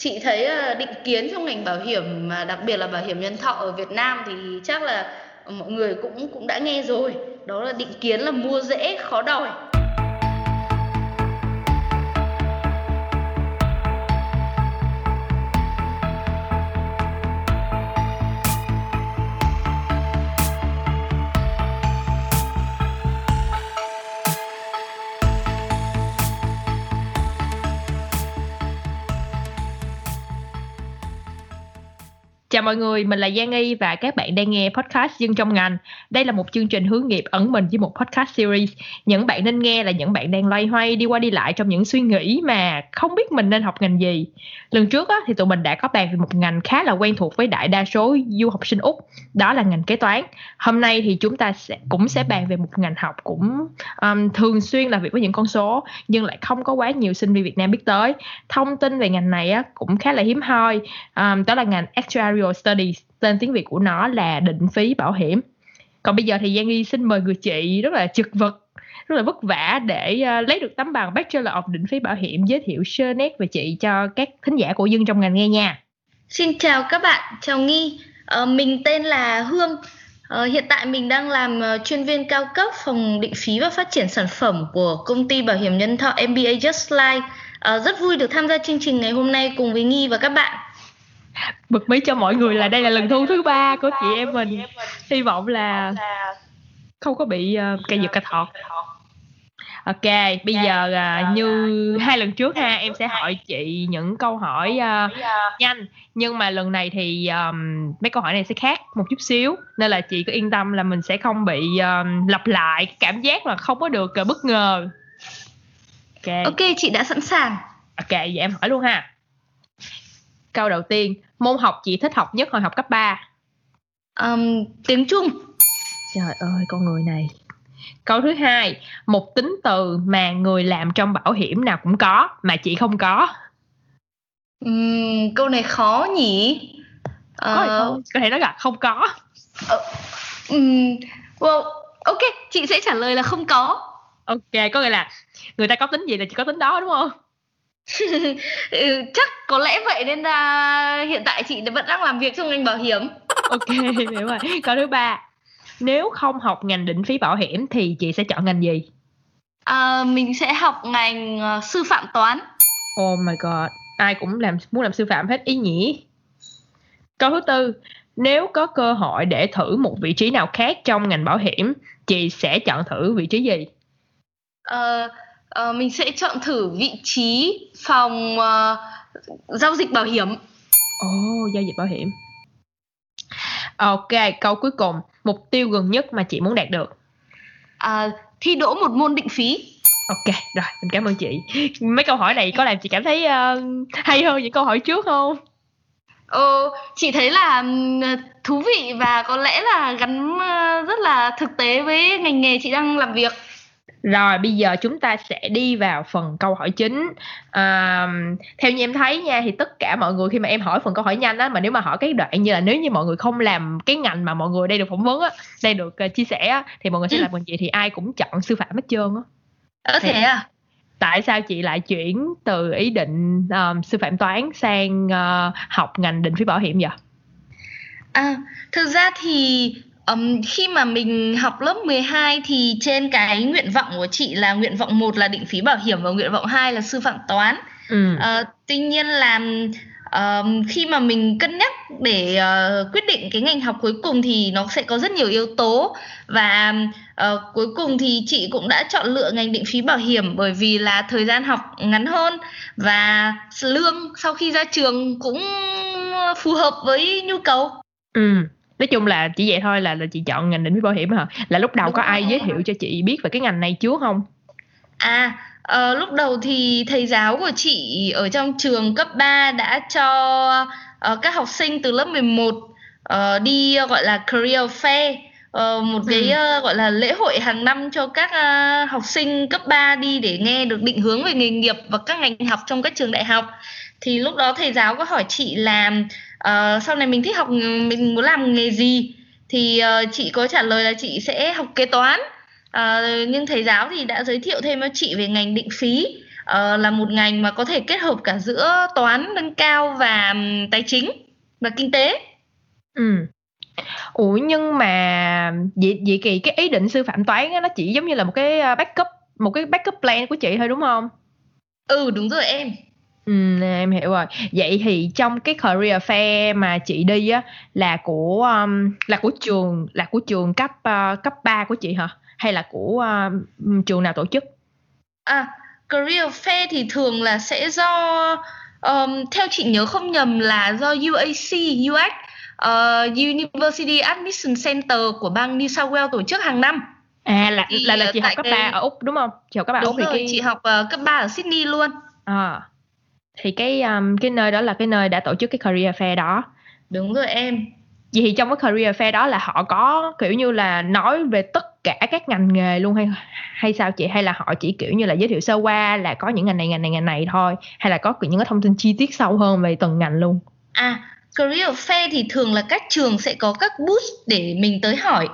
chị thấy ờ, định kiến trong ngành bảo hiểm mà đặc biệt là bảo hiểm nhân thọ ở Việt Nam thì chắc là mọi người cũng cũng đã nghe rồi. Đó là định kiến là mua dễ, khó đòi. Chào mọi người, mình là Giang Y và các bạn đang nghe podcast Dương trong ngành. Đây là một chương trình hướng nghiệp ẩn mình với một podcast series. Những bạn nên nghe là những bạn đang loay hoay đi qua đi lại trong những suy nghĩ mà không biết mình nên học ngành gì. Lần trước á, thì tụi mình đã có bàn về một ngành khá là quen thuộc với đại đa số du học sinh Úc, đó là ngành kế toán. Hôm nay thì chúng ta sẽ cũng sẽ bàn về một ngành học cũng um, thường xuyên làm việc với những con số nhưng lại không có quá nhiều sinh viên Việt Nam biết tới. Thông tin về ngành này á, cũng khá là hiếm hoi. Um, đó là ngành actuarial Actuarial Studies tên tiếng Việt của nó là định phí bảo hiểm. Còn bây giờ thì Giang Y xin mời người chị rất là trực vật rất là vất vả để uh, lấy được tấm bằng Bachelor of định phí bảo hiểm giới thiệu sơ nét về chị cho các thính giả của dân trong ngành nghe nha. Xin chào các bạn, chào Nghi. Uh, Mình tên là Hương. Uh, Hiện tại mình đang làm uh, chuyên viên cao cấp phòng định phí và phát triển sản phẩm của công ty bảo hiểm nhân thọ MBA Just Life. Uh, Rất vui được tham gia chương trình ngày hôm nay cùng với Nghi và các bạn bật mí cho mọi người là đây là lần thu thứ ba của chị em mình. hy vọng là không có bị uh, cây giật cà thọt. ok bây giờ uh, như hai lần trước ha em sẽ hỏi chị những câu hỏi uh, nhanh. Nhưng mà lần này thì um, mấy câu hỏi này sẽ khác một chút xíu. Nên là chị cứ yên tâm là mình sẽ không bị um, lặp lại cảm giác là không có được uh, bất ngờ. Ok. Ok chị đã sẵn sàng. Ok vậy em hỏi luôn ha câu đầu tiên môn học chị thích học nhất hồi học cấp 3 um, tiếng trung. Trời ơi con người này. Câu thứ hai một tính từ mà người làm trong bảo hiểm nào cũng có mà chị không có? Um, câu này khó nhỉ? Có, uh, không? có thể nói là không có. Uh, um, well, ok chị sẽ trả lời là không có. Ok có nghĩa là người ta có tính gì là chỉ có tính đó đúng không ừ, chắc có lẽ vậy nên là hiện tại chị vẫn đang làm việc trong ngành bảo hiểm. Ok hiểu rồi. Câu thứ ba. Nếu không học ngành định phí bảo hiểm thì chị sẽ chọn ngành gì? À, mình sẽ học ngành uh, sư phạm toán. Oh my god. Ai cũng làm muốn làm sư phạm hết ý nhỉ? Câu thứ tư. Nếu có cơ hội để thử một vị trí nào khác trong ngành bảo hiểm chị sẽ chọn thử vị trí gì? Uh, uh, mình sẽ chọn thử vị trí phòng uh, giao dịch bảo hiểm. Ồ, oh, giao dịch bảo hiểm. Ok, câu cuối cùng, mục tiêu gần nhất mà chị muốn đạt được. À, thi đỗ một môn định phí. Ok, rồi, mình cảm ơn chị. Mấy câu hỏi này có làm chị cảm thấy uh, hay hơn những câu hỏi trước không? Ờ, chị thấy là thú vị và có lẽ là gắn rất là thực tế với ngành nghề chị đang làm việc. Rồi bây giờ chúng ta sẽ đi vào phần câu hỏi chính. À, theo như em thấy nha thì tất cả mọi người khi mà em hỏi phần câu hỏi nhanh á mà nếu mà hỏi cái đoạn như là nếu như mọi người không làm cái ngành mà mọi người đây được phỏng vấn á, đây được uh, chia sẻ á, thì mọi người sẽ ừ. làm bằng chị thì ai cũng chọn sư phạm hết trơn á. Ờ thế à? Tại sao chị lại chuyển từ ý định um, sư phạm toán sang uh, học ngành định phí bảo hiểm vậy? À, thực ra thì Um, khi mà mình học lớp 12 thì trên cái nguyện vọng của chị là nguyện vọng 1 là định phí bảo hiểm và nguyện vọng 2 là sư phạm toán. Ừ. Uh, tuy nhiên là uh, khi mà mình cân nhắc để uh, quyết định cái ngành học cuối cùng thì nó sẽ có rất nhiều yếu tố và uh, cuối cùng thì chị cũng đã chọn lựa ngành định phí bảo hiểm bởi vì là thời gian học ngắn hơn và lương sau khi ra trường cũng phù hợp với nhu cầu. Ừ nói chung là chỉ vậy thôi là là chị chọn ngành định phí bảo hiểm hả? Là lúc đầu có ai giới thiệu cho chị biết về cái ngành này trước không? À uh, lúc đầu thì thầy giáo của chị ở trong trường cấp 3 đã cho uh, các học sinh từ lớp 11 uh, đi uh, gọi là career fair uh, một cái uh, gọi là lễ hội hàng năm cho các uh, học sinh cấp 3 đi để nghe được định hướng về nghề nghiệp và các ngành học trong các trường đại học. Thì lúc đó thầy giáo có hỏi chị là uh, sau này mình thích học mình muốn làm nghề gì thì uh, chị có trả lời là chị sẽ học kế toán. Uh, nhưng thầy giáo thì đã giới thiệu thêm cho chị về ngành định phí. Uh, là một ngành mà có thể kết hợp cả giữa toán nâng cao và tài chính và kinh tế. Ừ. Ủa nhưng mà vậy vậy kỳ cái ý định sư phạm toán á, nó chỉ giống như là một cái backup một cái backup plan của chị thôi đúng không? Ừ đúng rồi em Ừ, em hiểu rồi. Vậy thì trong cái career fair mà chị đi á là của um, là của trường là của trường cấp uh, cấp 3 của chị hả? Hay là của uh, trường nào tổ chức? À, career fair thì thường là sẽ do um, theo chị nhớ không nhầm là do UAC UX uh, University Admission Center của bang New South Wales tổ chức hàng năm. À là là là chị học cấp cái... 3 ở Úc đúng không? Chị học cấp 3 đúng Úc rồi, thì cái... chị học uh, cấp 3 ở Sydney luôn. À thì cái um, cái nơi đó là cái nơi đã tổ chức cái career fair đó. Đúng rồi em. Vậy thì trong cái career fair đó là họ có kiểu như là nói về tất cả các ngành nghề luôn hay hay sao chị? Hay là họ chỉ kiểu như là giới thiệu sơ qua là có những ngành này ngành này ngành này thôi? Hay là có những cái thông tin chi tiết sâu hơn về từng ngành luôn? À career fair thì thường là các trường sẽ có các booth để mình tới hỏi.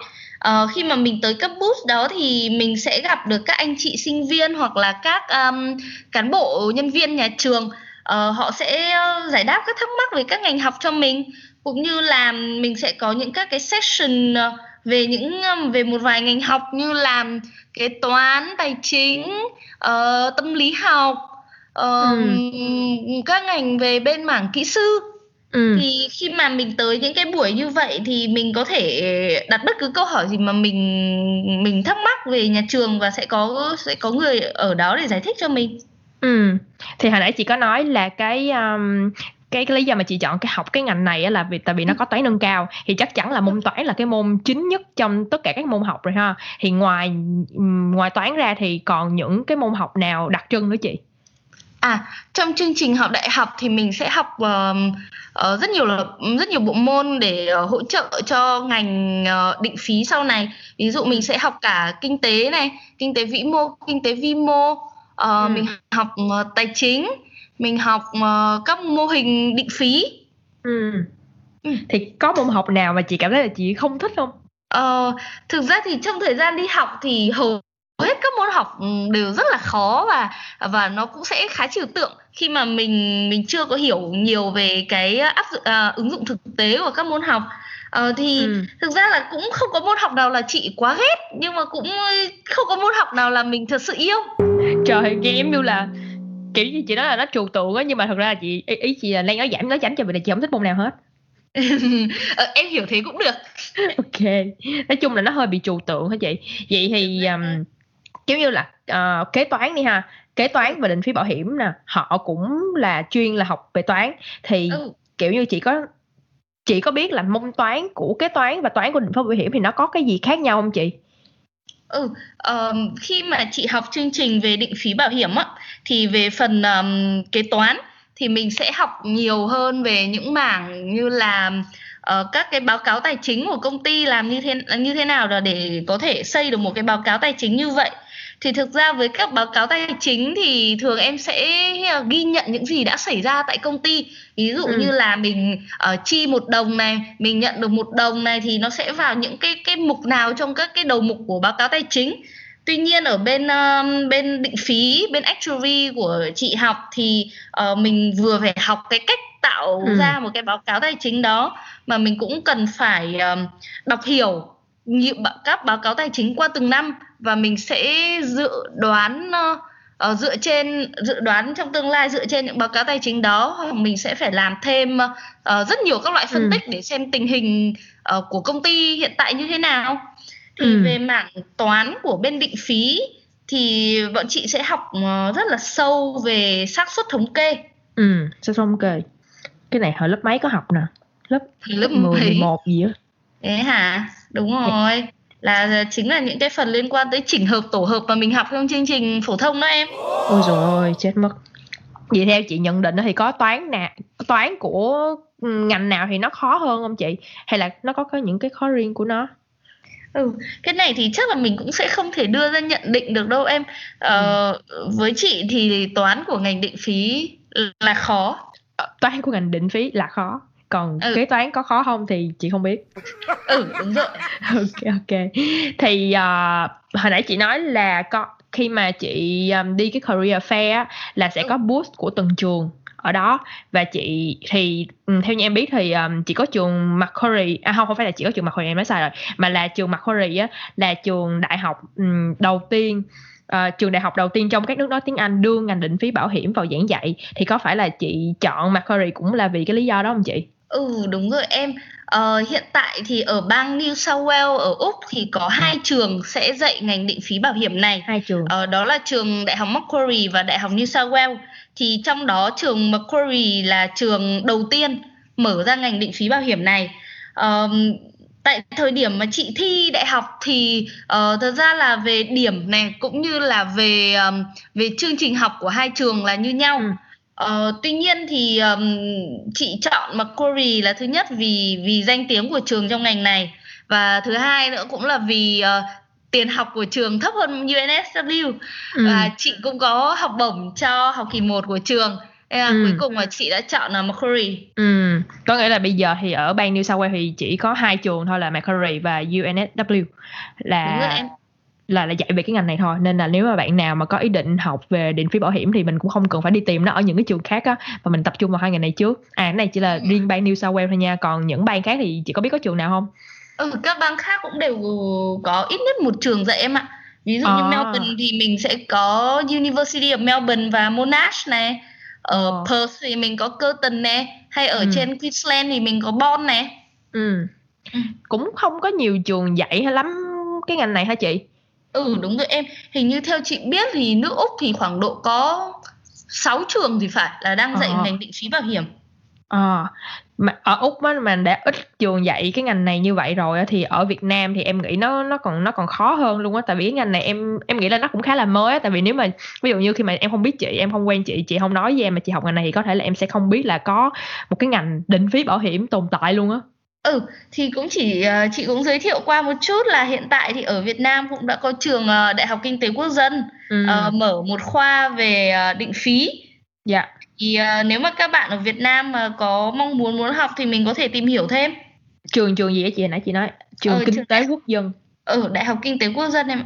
Uh, khi mà mình tới các booth đó thì mình sẽ gặp được các anh chị sinh viên hoặc là các um, cán bộ nhân viên nhà trường uh, họ sẽ ờ, giải đáp các thắc mắc về các ngành học cho mình cũng như là mình sẽ có những các cái session ờ, về những về một vài ngành học như là kế toán tài chính uh, tâm lý học uh, ừ. các ngành về bên mảng kỹ sư ừ. thì khi mà mình tới những cái buổi như vậy thì mình có thể đặt bất cứ câu hỏi gì mà mình mình thắc mắc về nhà trường và sẽ có sẽ có người ở đó để giải thích cho mình Ừ, thì hồi nãy chị có nói là cái um, cái, cái lý do mà chị chọn cái học cái ngành này là vì tại vì nó có toán nâng cao. Thì chắc chắn là môn toán là cái môn chính nhất trong tất cả các môn học rồi ha. Thì ngoài ngoài toán ra thì còn những cái môn học nào đặc trưng nữa chị? À trong chương trình học đại học thì mình sẽ học uh, uh, rất nhiều là rất nhiều bộ môn để uh, hỗ trợ cho ngành uh, định phí sau này. Ví dụ mình sẽ học cả kinh tế này kinh tế vĩ mô kinh tế vi mô uh, ừ. mình học uh, tài chính mình học uh, các mô hình định phí ừ. ừ. thì có môn học nào mà chị cảm thấy là chị không thích không ờ, thực ra thì trong thời gian đi học thì hầu hết các môn học ừ, đều rất là khó và và nó cũng sẽ khá trừu tượng khi mà mình mình chưa có hiểu nhiều về cái áp dụng uh, ứng dụng thực tế của các môn học Ờ, thì ừ. thực ra là cũng không có môn học nào là chị quá ghét nhưng mà cũng không có môn học nào là mình thật sự yêu trời em như là kiểu như chị nói là nó trừu tượng á nhưng mà thật ra là chị ý, ý chị là đang nói giảm nói tránh cho vì là chị không thích môn nào hết. Ờ, em hiểu thế cũng được. Ok nói chung là nó hơi bị trừu tượng hả chị? Vậy thì um, kiểu như là uh, kế toán đi ha. Kế toán và định phí bảo hiểm nè họ cũng là chuyên là học về toán. Thì ừ. kiểu như chị có chị có biết là môn toán của kế toán và toán của định phí bảo hiểm thì nó có cái gì khác nhau không chị Ừ, um, khi mà chị học chương trình về định phí bảo hiểm á, thì về phần um, kế toán thì mình sẽ học nhiều hơn về những mảng như là uh, các cái báo cáo tài chính của công ty làm như thế như thế nào để có thể xây được một cái báo cáo tài chính như vậy thì thực ra với các báo cáo tài chính thì thường em sẽ ghi nhận những gì đã xảy ra tại công ty ví dụ ừ. như là mình uh, chi một đồng này mình nhận được một đồng này thì nó sẽ vào những cái cái mục nào trong các cái đầu mục của báo cáo tài chính tuy nhiên ở bên uh, bên định phí bên actuary của chị học thì uh, mình vừa phải học cái cách tạo ừ. ra một cái báo cáo tài chính đó mà mình cũng cần phải uh, đọc hiểu các báo cáo tài chính qua từng năm và mình sẽ dự đoán uh, dựa trên dự đoán trong tương lai dựa trên những báo cáo tài chính đó hoặc mình sẽ phải làm thêm uh, rất nhiều các loại phân ừ. tích để xem tình hình uh, của công ty hiện tại như thế nào. Thì ừ. về mảng toán của bên định phí thì bọn chị sẽ học rất là sâu về xác suất thống kê. Ừ xác suất thống kê. Cái này hồi lớp mấy có học nè? Lớp lớp 10, 11 gì á? Thế hả? Đúng rồi là chính là những cái phần liên quan tới chỉnh hợp tổ hợp mà mình học trong chương trình phổ thông đó em. Ôi rồi ôi chết mất. Vậy theo chị nhận định thì có toán nào toán của ngành nào thì nó khó hơn không chị? Hay là nó có có những cái khó riêng của nó? Ừ cái này thì chắc là mình cũng sẽ không thể đưa ra nhận định được đâu em. Ờ, ừ. với chị thì toán của ngành định phí là khó. Ờ, toán của ngành định phí là khó còn ừ. kế toán có khó không thì chị không biết ừ đúng rồi ok ok thì uh, hồi nãy chị nói là có khi mà chị um, đi cái career fair á, là sẽ ừ. có booth của từng trường ở đó và chị thì theo như em biết thì um, chỉ có trường Macquarie à không không phải là chỉ có trường Macquarie em nói sai rồi mà là trường Macquarie á là trường đại học um, đầu tiên uh, trường đại học đầu tiên trong các nước nói tiếng Anh đưa ngành định phí bảo hiểm vào giảng dạy thì có phải là chị chọn Macquarie cũng là vì cái lý do đó không chị? Ừ đúng rồi em Ờ, hiện tại thì ở bang New South Wales ở Úc thì có hai trường sẽ dạy ngành định phí bảo hiểm này. Hai trường. Ờ, đó là trường Đại học Macquarie và Đại học New South Wales. Thì trong đó trường Macquarie là trường đầu tiên mở ra ngành định phí bảo hiểm này. Ờ, tại thời điểm mà chị thi đại học thì uh, thật ra là về điểm này cũng như là về um, về chương trình học của hai trường là như nhau. Ừ Ờ, tuy nhiên thì um, chị chọn Macquarie là thứ nhất vì vì danh tiếng của trường trong ngành này và thứ hai nữa cũng là vì uh, tiền học của trường thấp hơn UNSW ừ. và chị cũng có học bổng cho học kỳ 1 của trường là ừ. cuối cùng là chị đã chọn là Macquarie. Ừ. Có nghĩa là bây giờ thì ở bang New South Wales thì chỉ có hai trường thôi là Macquarie và UNSW là Đúng rồi, em là là dạy về cái ngành này thôi. Nên là nếu mà bạn nào mà có ý định học về định phí bảo hiểm thì mình cũng không cần phải đi tìm nó ở những cái trường khác á mà mình tập trung vào hai ngành này trước. À cái này chỉ là riêng bang New South Wales thôi nha. Còn những bang khác thì chị có biết có trường nào không? Ừ các bang khác cũng đều có ít nhất một trường dạy em ạ. Ví dụ à. như Melbourne thì mình sẽ có University of Melbourne và Monash này. Ở à. Perth thì mình có Curtin nè hay ở ừ. trên Queensland thì mình có Bon nè ừ. ừ. Cũng không có nhiều trường dạy hay lắm cái ngành này hả chị Ừ đúng rồi em. Hình như theo chị biết thì nước Úc thì khoảng độ có 6 trường thì phải là đang dạy ờ. ngành định phí bảo hiểm. À, mà ở Úc á, mà đã ít trường dạy cái ngành này như vậy rồi thì ở Việt Nam thì em nghĩ nó nó còn nó còn khó hơn luôn á. Tại vì cái ngành này em em nghĩ là nó cũng khá là mới á. Tại vì nếu mà ví dụ như khi mà em không biết chị em không quen chị chị không nói với em mà chị học ngành này thì có thể là em sẽ không biết là có một cái ngành định phí bảo hiểm tồn tại luôn á Ừ, thì cũng chỉ uh, chị cũng giới thiệu qua một chút là hiện tại thì ở Việt Nam cũng đã có trường uh, Đại học Kinh tế Quốc dân ừ. uh, mở một khoa về uh, định phí. Dạ. Thì uh, nếu mà các bạn ở Việt Nam mà có mong muốn muốn học thì mình có thể tìm hiểu thêm. Trường trường gì vậy chị nãy chị nói? Trường ờ, Kinh trường tế Quốc dân. Ừ, Đại học Kinh tế Quốc dân em.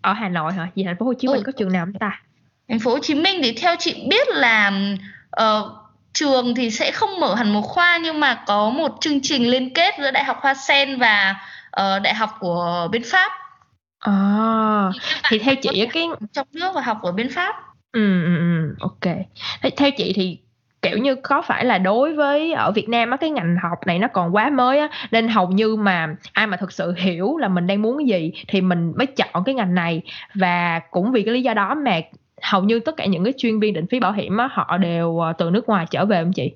Ở Hà Nội hả? Vì thành phố Hồ Chí Minh ừ. có trường nào không ta? Thành phố Hồ Chí Minh thì theo chị biết là uh, trường thì sẽ không mở hẳn một khoa nhưng mà có một chương trình liên kết giữa đại học Hoa Sen và uh, đại học của bên Pháp. À, thì, theo chị cái trong nước và học ở bên Pháp. Ừ, ừ, ừ ok. Theo chị thì kiểu như có phải là đối với ở Việt Nam á cái ngành học này nó còn quá mới á nên hầu như mà ai mà thực sự hiểu là mình đang muốn cái gì thì mình mới chọn cái ngành này và cũng vì cái lý do đó mà hầu như tất cả những cái chuyên viên định phí bảo hiểm á, họ đều ờ, từ nước ngoài trở về không chị?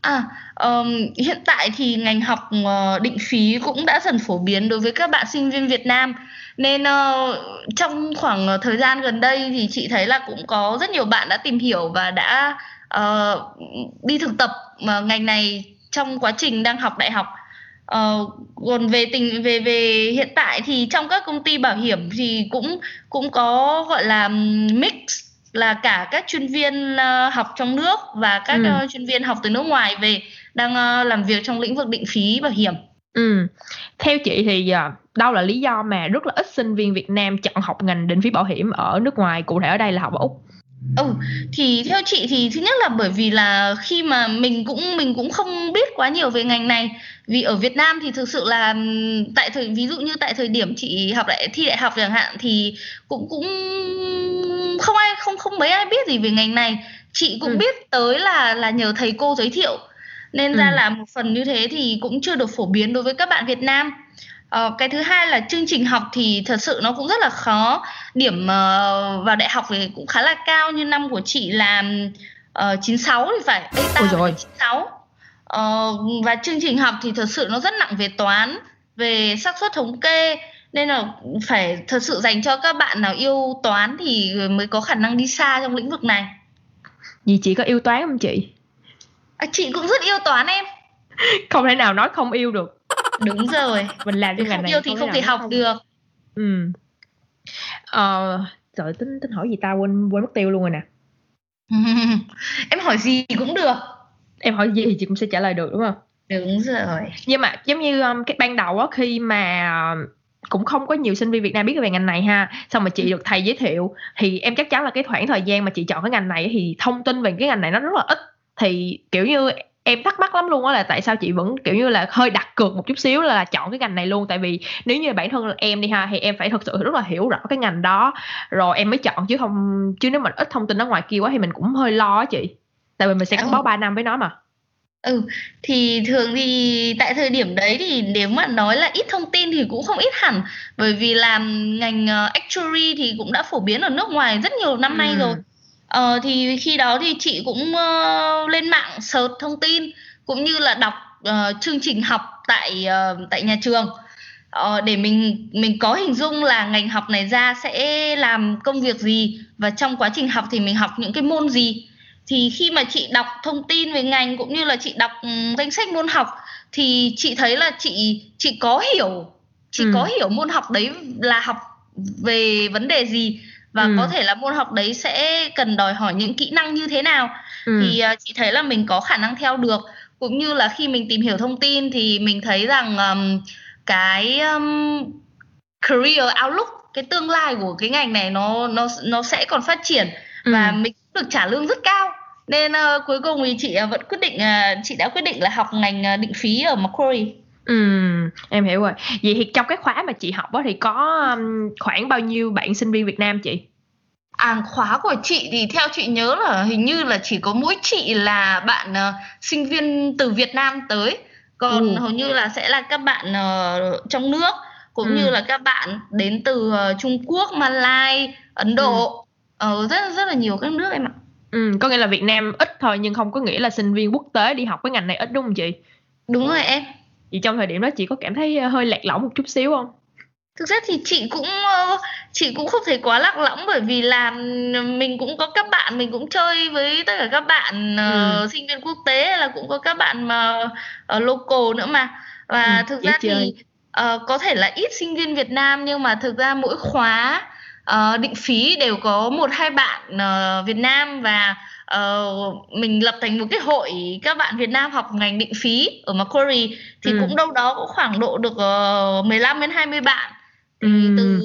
À, um, hiện tại thì ngành học uh, định phí cũng đã dần phổ biến đối với các bạn sinh viên Việt Nam nên uh, trong khoảng thời gian gần đây thì chị thấy là cũng có rất nhiều bạn đã tìm hiểu và đã uh, đi thực tập uh, ngành này trong quá trình đang học đại học Ờ, còn về tình về về hiện tại thì trong các công ty bảo hiểm thì cũng cũng có gọi là mix là cả các chuyên viên uh, học trong nước và các ừ. uh, chuyên viên học từ nước ngoài về đang uh, làm việc trong lĩnh vực định phí bảo hiểm. Ừ. Theo chị thì đâu là lý do mà rất là ít sinh viên Việt Nam chọn học ngành định phí bảo hiểm ở nước ngoài, cụ thể ở đây là học ở Úc? Ừ, thì theo chị thì thứ nhất là bởi vì là khi mà mình cũng mình cũng không biết quá nhiều về ngành này. Vì ở Việt Nam thì thực sự là tại thời ví dụ như tại thời điểm chị học đại thi đại học chẳng hạn thì cũng cũng không ai không không mấy ai biết gì về ngành này. Chị cũng ừ. biết tới là là nhờ thầy cô giới thiệu. Nên ừ. ra là một phần như thế thì cũng chưa được phổ biến đối với các bạn Việt Nam. Ờ, cái thứ hai là chương trình học thì thật sự nó cũng rất là khó. Điểm uh, vào đại học thì cũng khá là cao như năm của chị là uh, 96 thì phải. Ôi rồi. 96 uh, và chương trình học thì thật sự nó rất nặng về toán về xác suất thống kê nên là phải thật sự dành cho các bạn nào yêu toán thì mới có khả năng đi xa trong lĩnh vực này. Vì chị có yêu toán không chị? À, chị cũng rất yêu toán em. Không thể nào nói không yêu được đúng rồi. Mình làm cái ngành này yêu thì không thể học không. được. Ừ. Ờ trời tính tính hỏi gì tao quên quên mất tiêu luôn rồi nè. Em hỏi gì cũng được. Em hỏi gì thì chị cũng sẽ trả lời được đúng không? Đúng rồi. Nhưng mà giống như um, cái ban đầu á khi mà cũng không có nhiều sinh viên Việt Nam biết về ngành này ha xong mà chị được thầy giới thiệu thì em chắc chắn là cái khoảng thời gian mà chị chọn cái ngành này thì thông tin về cái ngành này nó rất là ít. Thì kiểu như em thắc mắc lắm luôn á là tại sao chị vẫn kiểu như là hơi đặt cược một chút xíu là chọn cái ngành này luôn? Tại vì nếu như bản thân em đi ha thì em phải thật sự rất là hiểu rõ cái ngành đó rồi em mới chọn chứ không chứ nếu mà ít thông tin ở ngoài kia quá thì mình cũng hơi lo á chị. Tại vì mình sẽ gắn bó 3 năm với nó mà. Ừ, thì thường thì tại thời điểm đấy thì nếu mà nói là ít thông tin thì cũng không ít hẳn. Bởi vì làm ngành uh, actuary thì cũng đã phổ biến ở nước ngoài rất nhiều năm nay rồi. Ờ, thì khi đó thì chị cũng uh, lên mạng search thông tin cũng như là đọc uh, chương trình học tại uh, tại nhà trường. Uh, để mình mình có hình dung là ngành học này ra sẽ làm công việc gì và trong quá trình học thì mình học những cái môn gì. Thì khi mà chị đọc thông tin về ngành cũng như là chị đọc um, danh sách môn học thì chị thấy là chị chị có hiểu chị ừ. có hiểu môn học đấy là học về vấn đề gì và ừ. có thể là môn học đấy sẽ cần đòi hỏi những kỹ năng như thế nào ừ. thì uh, chị thấy là mình có khả năng theo được cũng như là khi mình tìm hiểu thông tin thì mình thấy rằng um, cái um, career outlook cái tương lai của cái ngành này nó nó nó sẽ còn phát triển ừ. và mình được trả lương rất cao nên uh, cuối cùng thì chị uh, vẫn quyết định uh, chị đã quyết định là học ngành uh, định phí ở Macquarie Ừ, em hiểu rồi. Vậy thì trong cái khóa mà chị học đó thì có um, khoảng bao nhiêu bạn sinh viên Việt Nam chị? À khóa của chị thì theo chị nhớ là hình như là chỉ có mỗi chị là bạn uh, sinh viên từ Việt Nam tới, còn ừ. hầu như là sẽ là các bạn uh, trong nước cũng ừ. như là các bạn đến từ uh, Trung Quốc, Malai, Ấn Độ, ừ. uh, rất rất là nhiều các nước em ạ. Ừ, có nghĩa là Việt Nam ít thôi nhưng không có nghĩa là sinh viên quốc tế đi học cái ngành này ít đúng không chị? Đúng rồi em. Vậy trong thời điểm đó chị có cảm thấy hơi lạc lõng một chút xíu không? thực ra thì chị cũng chị cũng không thấy quá lạc lõng bởi vì là mình cũng có các bạn mình cũng chơi với tất cả các bạn ừ. uh, sinh viên quốc tế hay là cũng có các bạn mà uh, local nữa mà và ừ, thực ra chơi. thì uh, có thể là ít sinh viên Việt Nam nhưng mà thực ra mỗi khóa uh, định phí đều có một hai bạn uh, Việt Nam và uh, mình lập thành một cái hội các bạn Việt Nam học ngành định phí ở Macquarie thì ừ. cũng đâu đó cũng khoảng độ được uh, 15 đến 20 bạn. Thì từ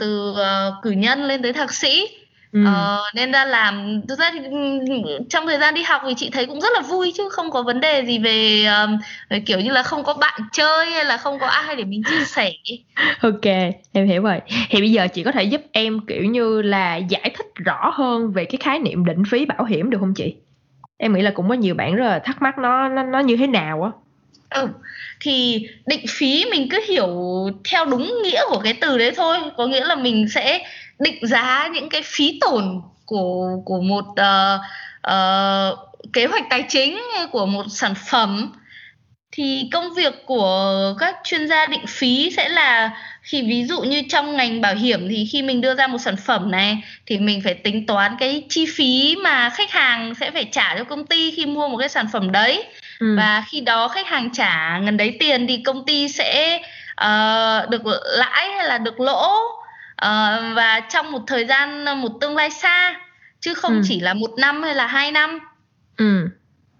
từ uh, cử nhân lên tới thạc sĩ Ừ. Ờ, nên ra làm thực ra thì trong thời gian đi học thì chị thấy cũng rất là vui chứ không có vấn đề gì về, um, về kiểu như là không có bạn chơi hay là không có ai để mình chia sẻ. Ok, em hiểu rồi. Thì bây giờ chị có thể giúp em kiểu như là giải thích rõ hơn về cái khái niệm định phí bảo hiểm được không chị? Em nghĩ là cũng có nhiều bạn rất là thắc mắc nó nó nó như thế nào á. Ừ, thì định phí mình cứ hiểu theo đúng nghĩa của cái từ đấy thôi, có nghĩa là mình sẽ định giá những cái phí tổn của của một uh, uh, kế hoạch tài chính của một sản phẩm thì công việc của các chuyên gia định phí sẽ là khi ví dụ như trong ngành bảo hiểm thì khi mình đưa ra một sản phẩm này thì mình phải tính toán cái chi phí mà khách hàng sẽ phải trả cho công ty khi mua một cái sản phẩm đấy ừ. và khi đó khách hàng trả ngần đấy tiền thì công ty sẽ uh, được lãi hay là được lỗ uh, và trong một thời gian một tương lai xa chứ không ừ. chỉ là một năm hay là hai năm ừ.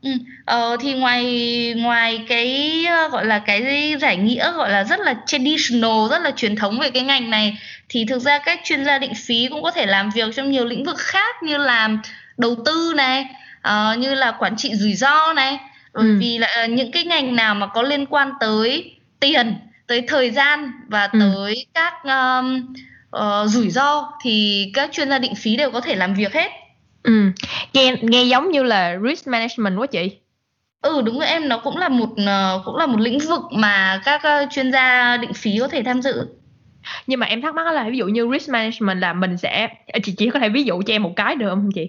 Ừ. Ờ, thì ngoài ngoài cái gọi là cái giải nghĩa gọi là rất là traditional rất là truyền thống về cái ngành này thì thực ra các chuyên gia định phí cũng có thể làm việc trong nhiều lĩnh vực khác như là đầu tư này uh, như là quản trị rủi ro này bởi ừ. vì là những cái ngành nào mà có liên quan tới tiền tới thời gian và ừ. tới các um, uh, rủi ro thì các chuyên gia định phí đều có thể làm việc hết. Ừ nghe nghe giống như là risk management quá chị. Ừ đúng rồi em nó cũng là một uh, cũng là một lĩnh vực mà các uh, chuyên gia định phí có thể tham dự. Nhưng mà em thắc mắc là ví dụ như risk management là mình sẽ chị chỉ có thể ví dụ cho em một cái được không chị?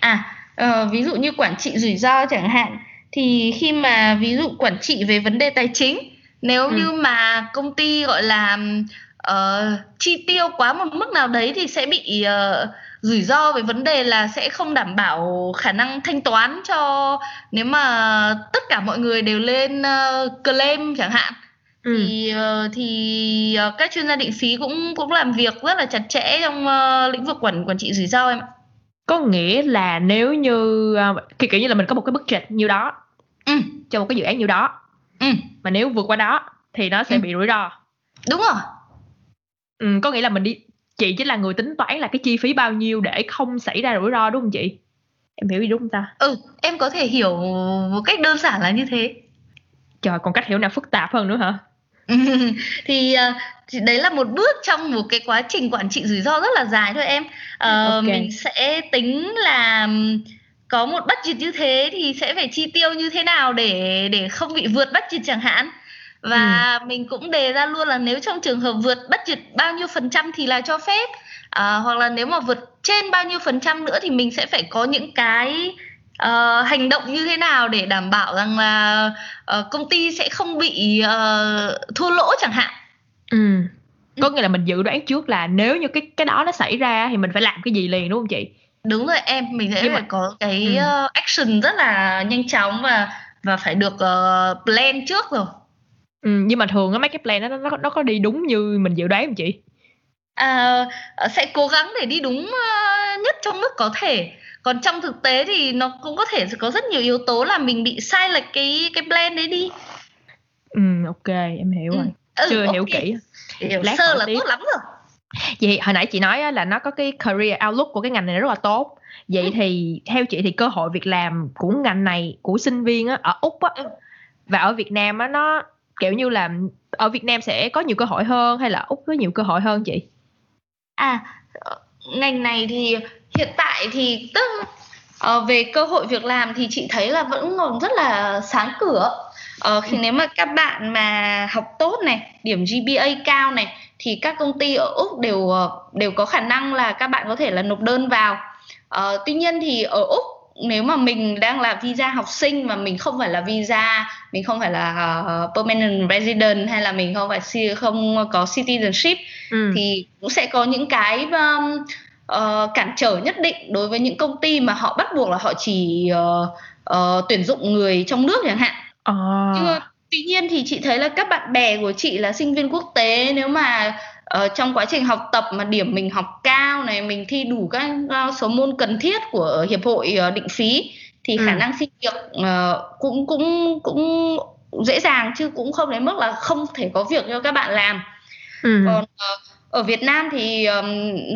À uh, ví dụ như quản trị rủi ro chẳng hạn thì khi mà ví dụ quản trị về vấn đề tài chính nếu ừ. như mà công ty gọi là uh, chi tiêu quá một mức nào đấy thì sẽ bị uh, rủi ro về vấn đề là sẽ không đảm bảo khả năng thanh toán cho nếu mà tất cả mọi người đều lên uh, claim chẳng hạn ừ. thì uh, thì uh, các chuyên gia định phí cũng cũng làm việc rất là chặt chẽ trong uh, lĩnh vực quản quản trị rủi ro em ạ có nghĩa là nếu như uh, kiểu như là mình có một cái budget như đó ừ. cho một cái dự án như đó ừ. mà nếu vượt qua đó thì nó sẽ ừ. bị rủi ro đúng rồi ừ, có nghĩa là mình đi chị chỉ là người tính toán là cái chi phí bao nhiêu để không xảy ra rủi ro đúng không chị? Em hiểu gì đúng không ta? Ừ em có thể hiểu một cách đơn giản là như thế. Trời còn cách hiểu nào phức tạp hơn nữa hả? Thì, uh, thì đấy là một bước trong một cái quá trình quản trị rủi ro rất là dài thôi em. Uh, okay. mình sẽ tính là có một budget như thế thì sẽ phải chi tiêu như thế nào để để không bị vượt budget chẳng hạn và ừ. mình cũng đề ra luôn là nếu trong trường hợp vượt budget bao nhiêu phần trăm thì là cho phép. À, hoặc là nếu mà vượt trên bao nhiêu phần trăm nữa thì mình sẽ phải có những cái uh, hành động như thế nào để đảm bảo rằng là uh, công ty sẽ không bị uh, thua lỗ chẳng hạn. Ừ. Có nghĩa là mình dự đoán trước là nếu như cái cái đó nó xảy ra thì mình phải làm cái gì liền đúng không chị? Đúng rồi em mình sẽ phải có cái ừ. action rất là nhanh chóng và và phải được uh, plan trước rồi ừ, nhưng mà thường á mấy cái plan đó nó nó có đi đúng như mình dự đoán không chị à, sẽ cố gắng để đi đúng uh, nhất trong mức có thể còn trong thực tế thì nó cũng có thể có rất nhiều yếu tố là mình bị sai lệch cái cái plan đấy đi ừ ok em hiểu ừ. rồi ừ, chưa okay. hiểu kỹ hiểu Lát sơ là tiếp. tốt lắm rồi vậy hồi nãy chị nói là nó có cái career outlook của cái ngành này rất là tốt vậy ừ. thì theo chị thì cơ hội việc làm của ngành này của sinh viên á, ở úc á, ừ. và ở việt nam á, nó kiểu như là ở việt nam sẽ có nhiều cơ hội hơn hay là úc có nhiều cơ hội hơn chị? À ngành này thì hiện tại thì tức uh, về cơ hội việc làm thì chị thấy là vẫn còn rất là sáng cửa. Uh, khi nếu mà các bạn mà học tốt này điểm GPA cao này thì các công ty ở úc đều đều có khả năng là các bạn có thể là nộp đơn vào. Uh, tuy nhiên thì ở úc nếu mà mình đang là visa học sinh mà mình không phải là visa mình không phải là uh, permanent resident hay là mình không phải không có citizenship ừ. thì cũng sẽ có những cái um, uh, cản trở nhất định đối với những công ty mà họ bắt buộc là họ chỉ uh, uh, tuyển dụng người trong nước chẳng hạn à. nhưng mà tuy nhiên thì chị thấy là các bạn bè của chị là sinh viên quốc tế nếu mà uh, trong quá trình học tập mà điểm mình học cao này mình thi đủ các uh, số môn cần thiết của hiệp hội uh, định phí thì ừ. khả năng xin việc uh, cũng cũng cũng dễ dàng chứ cũng không đến mức là không thể có việc cho các bạn làm ừ. còn uh, ở Việt Nam thì um,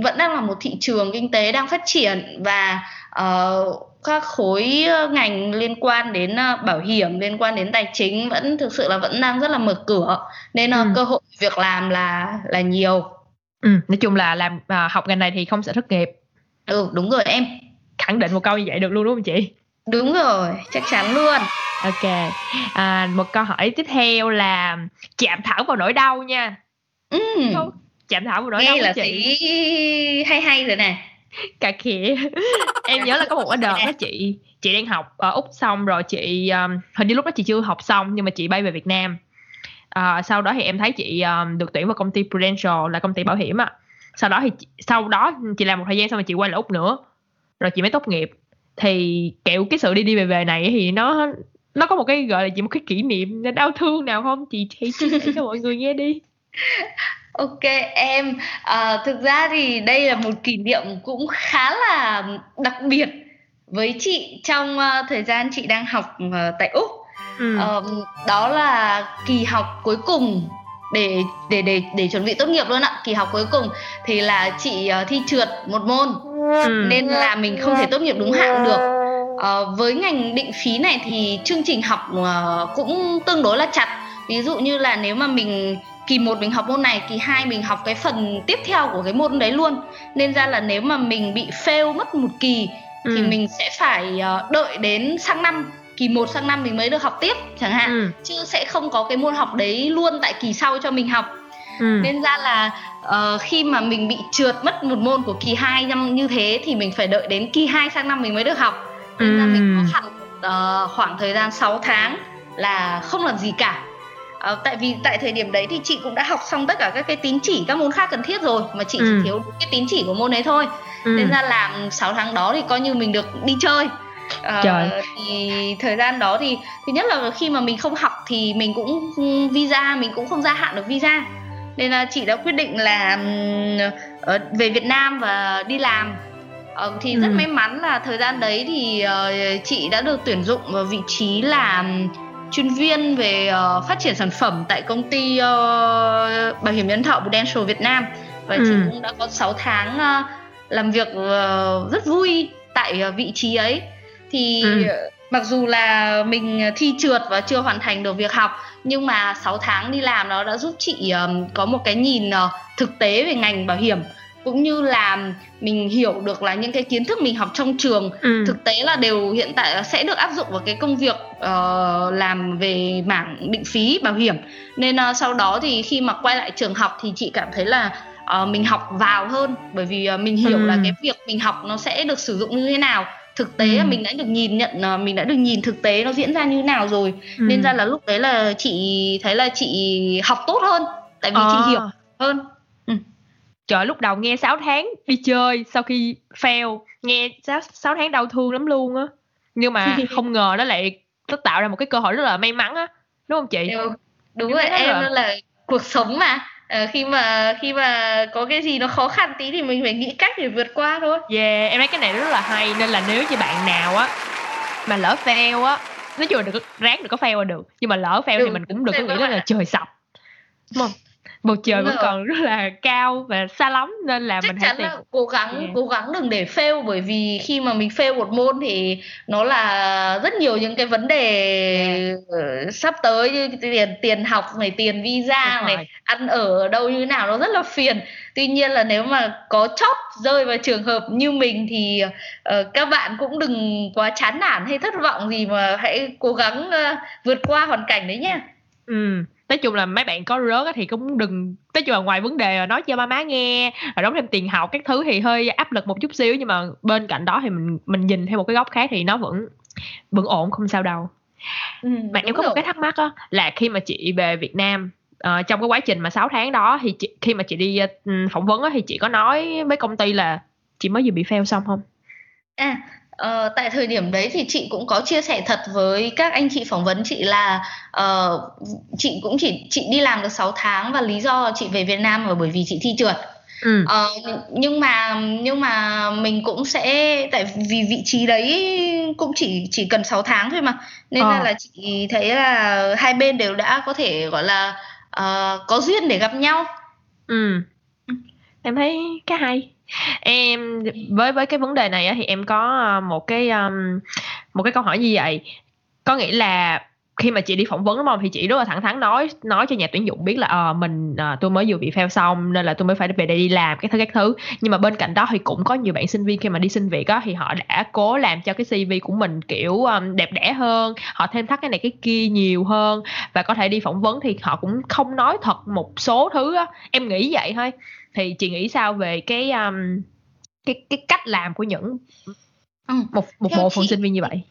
vẫn đang là một thị trường kinh tế đang phát triển và uh, các khối ngành liên quan đến uh, bảo hiểm liên quan đến tài chính vẫn thực sự là vẫn đang rất là mở cửa. Nên uh, ừ. cơ hội việc làm là là nhiều. Ừ, nói chung là làm uh, học ngành này thì không sợ thất nghiệp. Ừ đúng rồi em. Khẳng định một câu như vậy được luôn đúng không chị? Đúng rồi chắc chắn luôn. Ok à, một câu hỏi tiếp theo là chạm thẳng vào nỗi đau nha. Ừ. chạm thẳng vào nỗi Nghe đau là chị. hay hay rồi nè cà khịa. Em nhớ là có một cái đợt đó chị chị đang học ở úc xong rồi chị um, hình như lúc đó chị chưa học xong nhưng mà chị bay về việt nam. À, sau đó thì em thấy chị um, được tuyển vào công ty prudential là công ty bảo hiểm á. Sau đó thì sau đó chị làm một thời gian xong rồi chị quay lại úc nữa. Rồi chị mới tốt nghiệp. Thì kiểu cái sự đi đi về về này thì nó nó có một cái gọi là chỉ một cái kỷ niệm đau thương nào không? Chị hãy chia sẻ cho mọi người nghe đi Ok em, à, thực ra thì đây là một kỷ niệm cũng khá là đặc biệt với chị trong uh, thời gian chị đang học uh, tại úc. Ừ. Uh, đó là kỳ học cuối cùng để để để để chuẩn bị tốt nghiệp luôn ạ. Kỳ học cuối cùng thì là chị uh, thi trượt một môn, ừ. nên là mình không thể tốt nghiệp đúng hạn được. Uh, với ngành định phí này thì chương trình học uh, cũng tương đối là chặt. Ví dụ như là nếu mà mình kỳ 1 mình học môn này kỳ 2 mình học cái phần tiếp theo của cái môn đấy luôn nên ra là nếu mà mình bị fail mất một kỳ ừ. thì mình sẽ phải ờ, đợi đến sang năm kỳ 1 sang năm mình mới được học tiếp chẳng hạn ừ. chứ sẽ không có cái môn học đấy luôn tại kỳ sau cho mình học ừ. nên ra là uh, khi mà mình bị trượt mất một môn của kỳ 2 năm như thế thì mình phải đợi đến kỳ 2 sang năm mình mới được học nên ừ. ra mình có hẳn uh, khoảng thời gian 6 tháng là không làm gì cả à, tại vì tại thời điểm đấy thì chị cũng đã học xong tất cả các cái tín chỉ các môn khác cần thiết rồi mà chị ừ. chỉ thiếu cái tín chỉ của môn đấy thôi ừ. nên ra làm 6 tháng đó thì coi như mình được đi chơi À, Trời. thì thời gian đó thì thứ nhất là khi mà mình không học thì mình cũng visa mình cũng không gia hạn được visa nên là chị đã quyết định là uh, về Việt Nam và đi làm uh, thì rất ừ. may mắn là thời gian đấy thì uh, chị đã được tuyển dụng vào vị trí là chuyên viên về uh, phát triển sản phẩm tại công ty uh, bảo hiểm nhân thọ Prudential Việt Nam và ừ. chị cũng đã có 6 tháng uh, làm việc uh, rất vui tại uh, vị trí ấy thì ừ. mặc dù là mình thi trượt và chưa hoàn thành được việc học nhưng mà 6 tháng đi làm nó đã giúp chị uh, có một cái nhìn uh, thực tế về ngành bảo hiểm cũng như là mình hiểu được là những cái kiến thức mình học trong trường ừ. thực tế là đều hiện tại sẽ được áp dụng vào cái công việc uh, làm về mảng định phí bảo hiểm nên uh, sau đó thì khi mà quay lại trường học thì chị cảm thấy là uh, mình học vào hơn bởi vì uh, mình hiểu ừ. là cái việc mình học nó sẽ được sử dụng như thế nào thực tế ừ. mình đã được nhìn nhận mình đã được nhìn thực tế nó diễn ra như thế nào rồi ừ. nên ra là lúc đấy là chị thấy là chị học tốt hơn tại vì à. chị hiểu hơn trời lúc đầu nghe 6 tháng đi chơi sau khi fail nghe 6, 6 tháng đau thương lắm luôn á. Nhưng mà không ngờ nó lại nó tạo ra một cái cơ hội rất là may mắn á đúng không chị? Đúng, đúng rồi em là... là cuộc sống mà. À, khi mà khi mà có cái gì nó khó khăn tí thì mình phải nghĩ cách để vượt qua thôi. Yeah em thấy cái này rất là hay nên là nếu như bạn nào á mà lỡ fail á nói chung là được ráng được có fail là được nhưng mà lỡ fail được, thì mình cũng đừng có nghĩ là trời sập đúng không bầu trời vẫn còn rất là cao và xa lắm nên là Chắc mình hãy tìm là cố gắng yeah. cố gắng đừng để fail bởi vì khi mà mình fail một môn thì nó là rất nhiều những cái vấn đề yeah. sắp tới như tiền tiền học này tiền visa Đúng này rồi. ăn ở ở đâu như thế nào nó rất là phiền tuy nhiên là nếu mà có chót rơi vào trường hợp như mình thì uh, các bạn cũng đừng quá chán nản hay thất vọng gì mà hãy cố gắng uh, vượt qua hoàn cảnh đấy nhé ừ nói chung là mấy bạn có rớt thì cũng đừng nói chung là ngoài vấn đề nói cho ba má nghe rồi đóng thêm tiền học các thứ thì hơi áp lực một chút xíu nhưng mà bên cạnh đó thì mình mình nhìn theo một cái góc khác thì nó vẫn vẫn ổn không sao đâu ừ, mà em có rồi. một cái thắc mắc á là khi mà chị về Việt Nam uh, trong cái quá trình mà 6 tháng đó thì chị, khi mà chị đi uh, phỏng vấn á, thì chị có nói với công ty là chị mới vừa bị fail xong không? À Ờ, tại thời điểm đấy thì chị cũng có chia sẻ thật với các anh chị phỏng vấn chị là uh, chị cũng chỉ chị đi làm được 6 tháng và lý do chị về Việt Nam là bởi vì chị thi trượt. Ừ. Uh, nhưng mà nhưng mà mình cũng sẽ tại vì vị trí đấy cũng chỉ chỉ cần 6 tháng thôi mà nên ờ. là, là chị thấy là hai bên đều đã có thể gọi là uh, có duyên để gặp nhau. Ừ. Em thấy cái hay em với với cái vấn đề này á, thì em có ờ, một cái một cái câu hỏi như vậy. Có nghĩa là khi mà chị đi phỏng vấn đúng không thì chị rất là thẳng thắn nói nói cho nhà tuyển dụng biết là ờ mình à, tôi mới vừa bị fail xong nên là tôi mới phải về đây đi làm cái thứ các thứ. Nhưng mà bên cạnh đó thì cũng có nhiều bạn sinh viên khi mà đi xin việc á thì họ đã cố làm cho cái cv của mình kiểu um, đẹp đẽ hơn họ thêm thắt cái này cái kia nhiều hơn và có thể đi phỏng vấn thì họ cũng không nói thật một số thứ á. Em nghĩ vậy thôi thì chị nghĩ sao về cái um, cái cái cách làm của những ừ. một một bộ phận sinh viên như vậy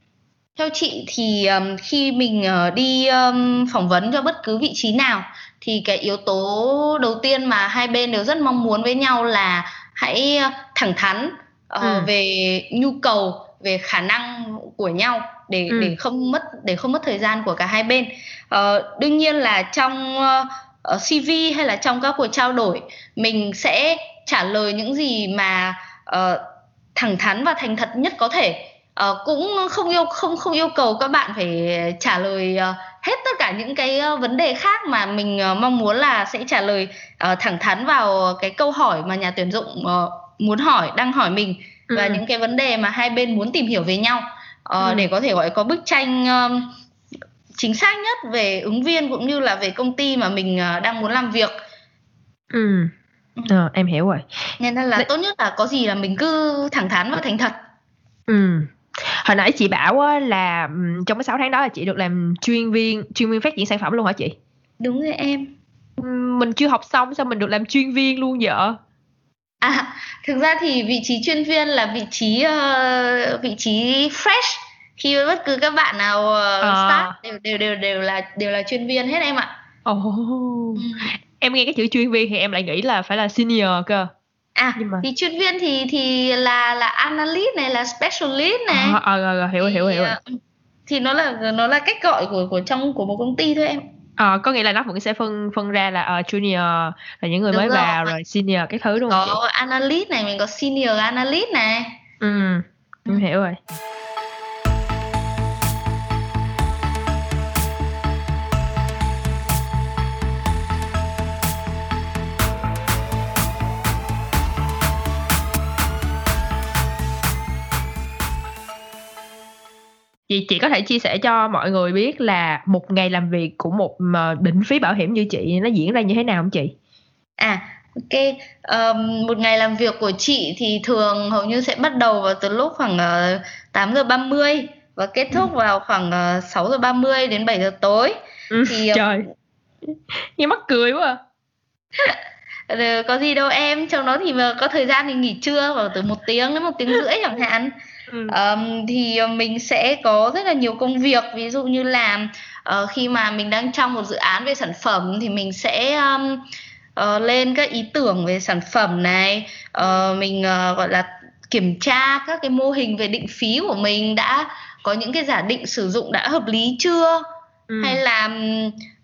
theo chị thì um, khi mình uh, đi um, phỏng vấn cho bất cứ vị trí nào thì cái yếu tố đầu tiên mà hai bên đều rất mong muốn với nhau là hãy uh, thẳng thắn uh, ừ. về nhu cầu về khả năng của nhau để ừ. để không mất để không mất thời gian của cả hai bên uh, đương nhiên là trong uh, uh, CV hay là trong các cuộc trao đổi mình sẽ trả lời những gì mà uh, thẳng thắn và thành thật nhất có thể uh, cũng không yêu không không yêu cầu các bạn phải trả lời uh, hết tất cả những cái uh, vấn đề khác mà mình uh, mong muốn là sẽ trả lời uh, thẳng thắn vào cái câu hỏi mà nhà tuyển dụng uh, muốn hỏi đang hỏi mình ừ. và những cái vấn đề mà hai bên muốn tìm hiểu về nhau uh, ừ. để có thể gọi có bức tranh uh, chính xác nhất về ứng viên cũng như là về công ty mà mình uh, đang muốn làm việc. Ừ. Ờ, em hiểu rồi. Nên là Đấy. tốt nhất là có gì là mình cứ thẳng thắn và thành thật. Ừ. Hồi nãy chị bảo á, là trong cái 6 tháng đó là chị được làm chuyên viên chuyên viên phát triển sản phẩm luôn hả chị? Đúng rồi em. Mình chưa học xong sao mình được làm chuyên viên luôn vậy? À thực ra thì vị trí chuyên viên là vị trí uh, vị trí fresh khi bất cứ các bạn nào uh, à. start đều đều đều đều là đều là chuyên viên hết em ạ oh. ừ. em nghe cái chữ chuyên viên thì em lại nghĩ là phải là senior cơ à Nhưng mà... thì chuyên viên thì thì là là analyst này là specialist này à, à, à, hiểu thì, hiểu hiểu ờ, thì nó là nó là cách gọi của của trong của một công ty thôi em À, có nghĩa là nó vẫn sẽ phân phân ra là uh, junior là những người đúng mới rồi. vào rồi senior cái thứ đúng không? Có analyst này mình có senior analyst này. Ừ, em hiểu rồi. Chị chị có thể chia sẻ cho mọi người biết là một ngày làm việc của một định phí bảo hiểm như chị nó diễn ra như thế nào không chị? À ok. Um, một ngày làm việc của chị thì thường hầu như sẽ bắt đầu vào từ lúc khoảng uh, ờ, 8 giờ 30 và kết thúc ừ. vào khoảng uh, ờ, 6 giờ 30 đến 7 giờ tối. Ừ, thì uh, trời. Nghe mắc cười quá à. có gì đâu em trong đó thì có thời gian thì nghỉ trưa vào từ một tiếng đến một tiếng rưỡi chẳng hạn ừ. um, thì mình sẽ có rất là nhiều công việc ví dụ như là uh, khi mà mình đang trong một dự án về sản phẩm thì mình sẽ um, uh, lên các ý tưởng về sản phẩm này uh, mình uh, gọi là kiểm tra các cái mô hình về định phí của mình đã có những cái giả định sử dụng đã hợp lý chưa ừ. hay là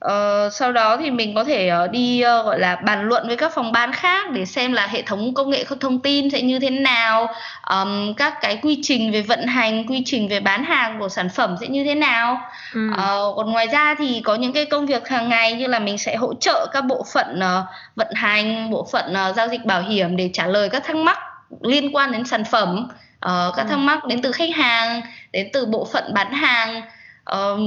uh, sau đó thì mình có thể uh, đi uh, gọi là bàn luận với các phòng ban khác để xem là hệ thống công nghệ thông tin sẽ như thế nào um, các cái quy trình về vận hành quy trình về bán hàng của sản phẩm sẽ như thế nào ừ. uh, còn ngoài ra thì có những cái công việc hàng ngày như là mình sẽ hỗ trợ các bộ phận uh, vận hành bộ phận uh, giao dịch bảo hiểm để trả lời các thắc mắc liên quan đến sản phẩm uh, các ừ. thắc mắc đến từ khách hàng đến từ bộ phận bán hàng uh,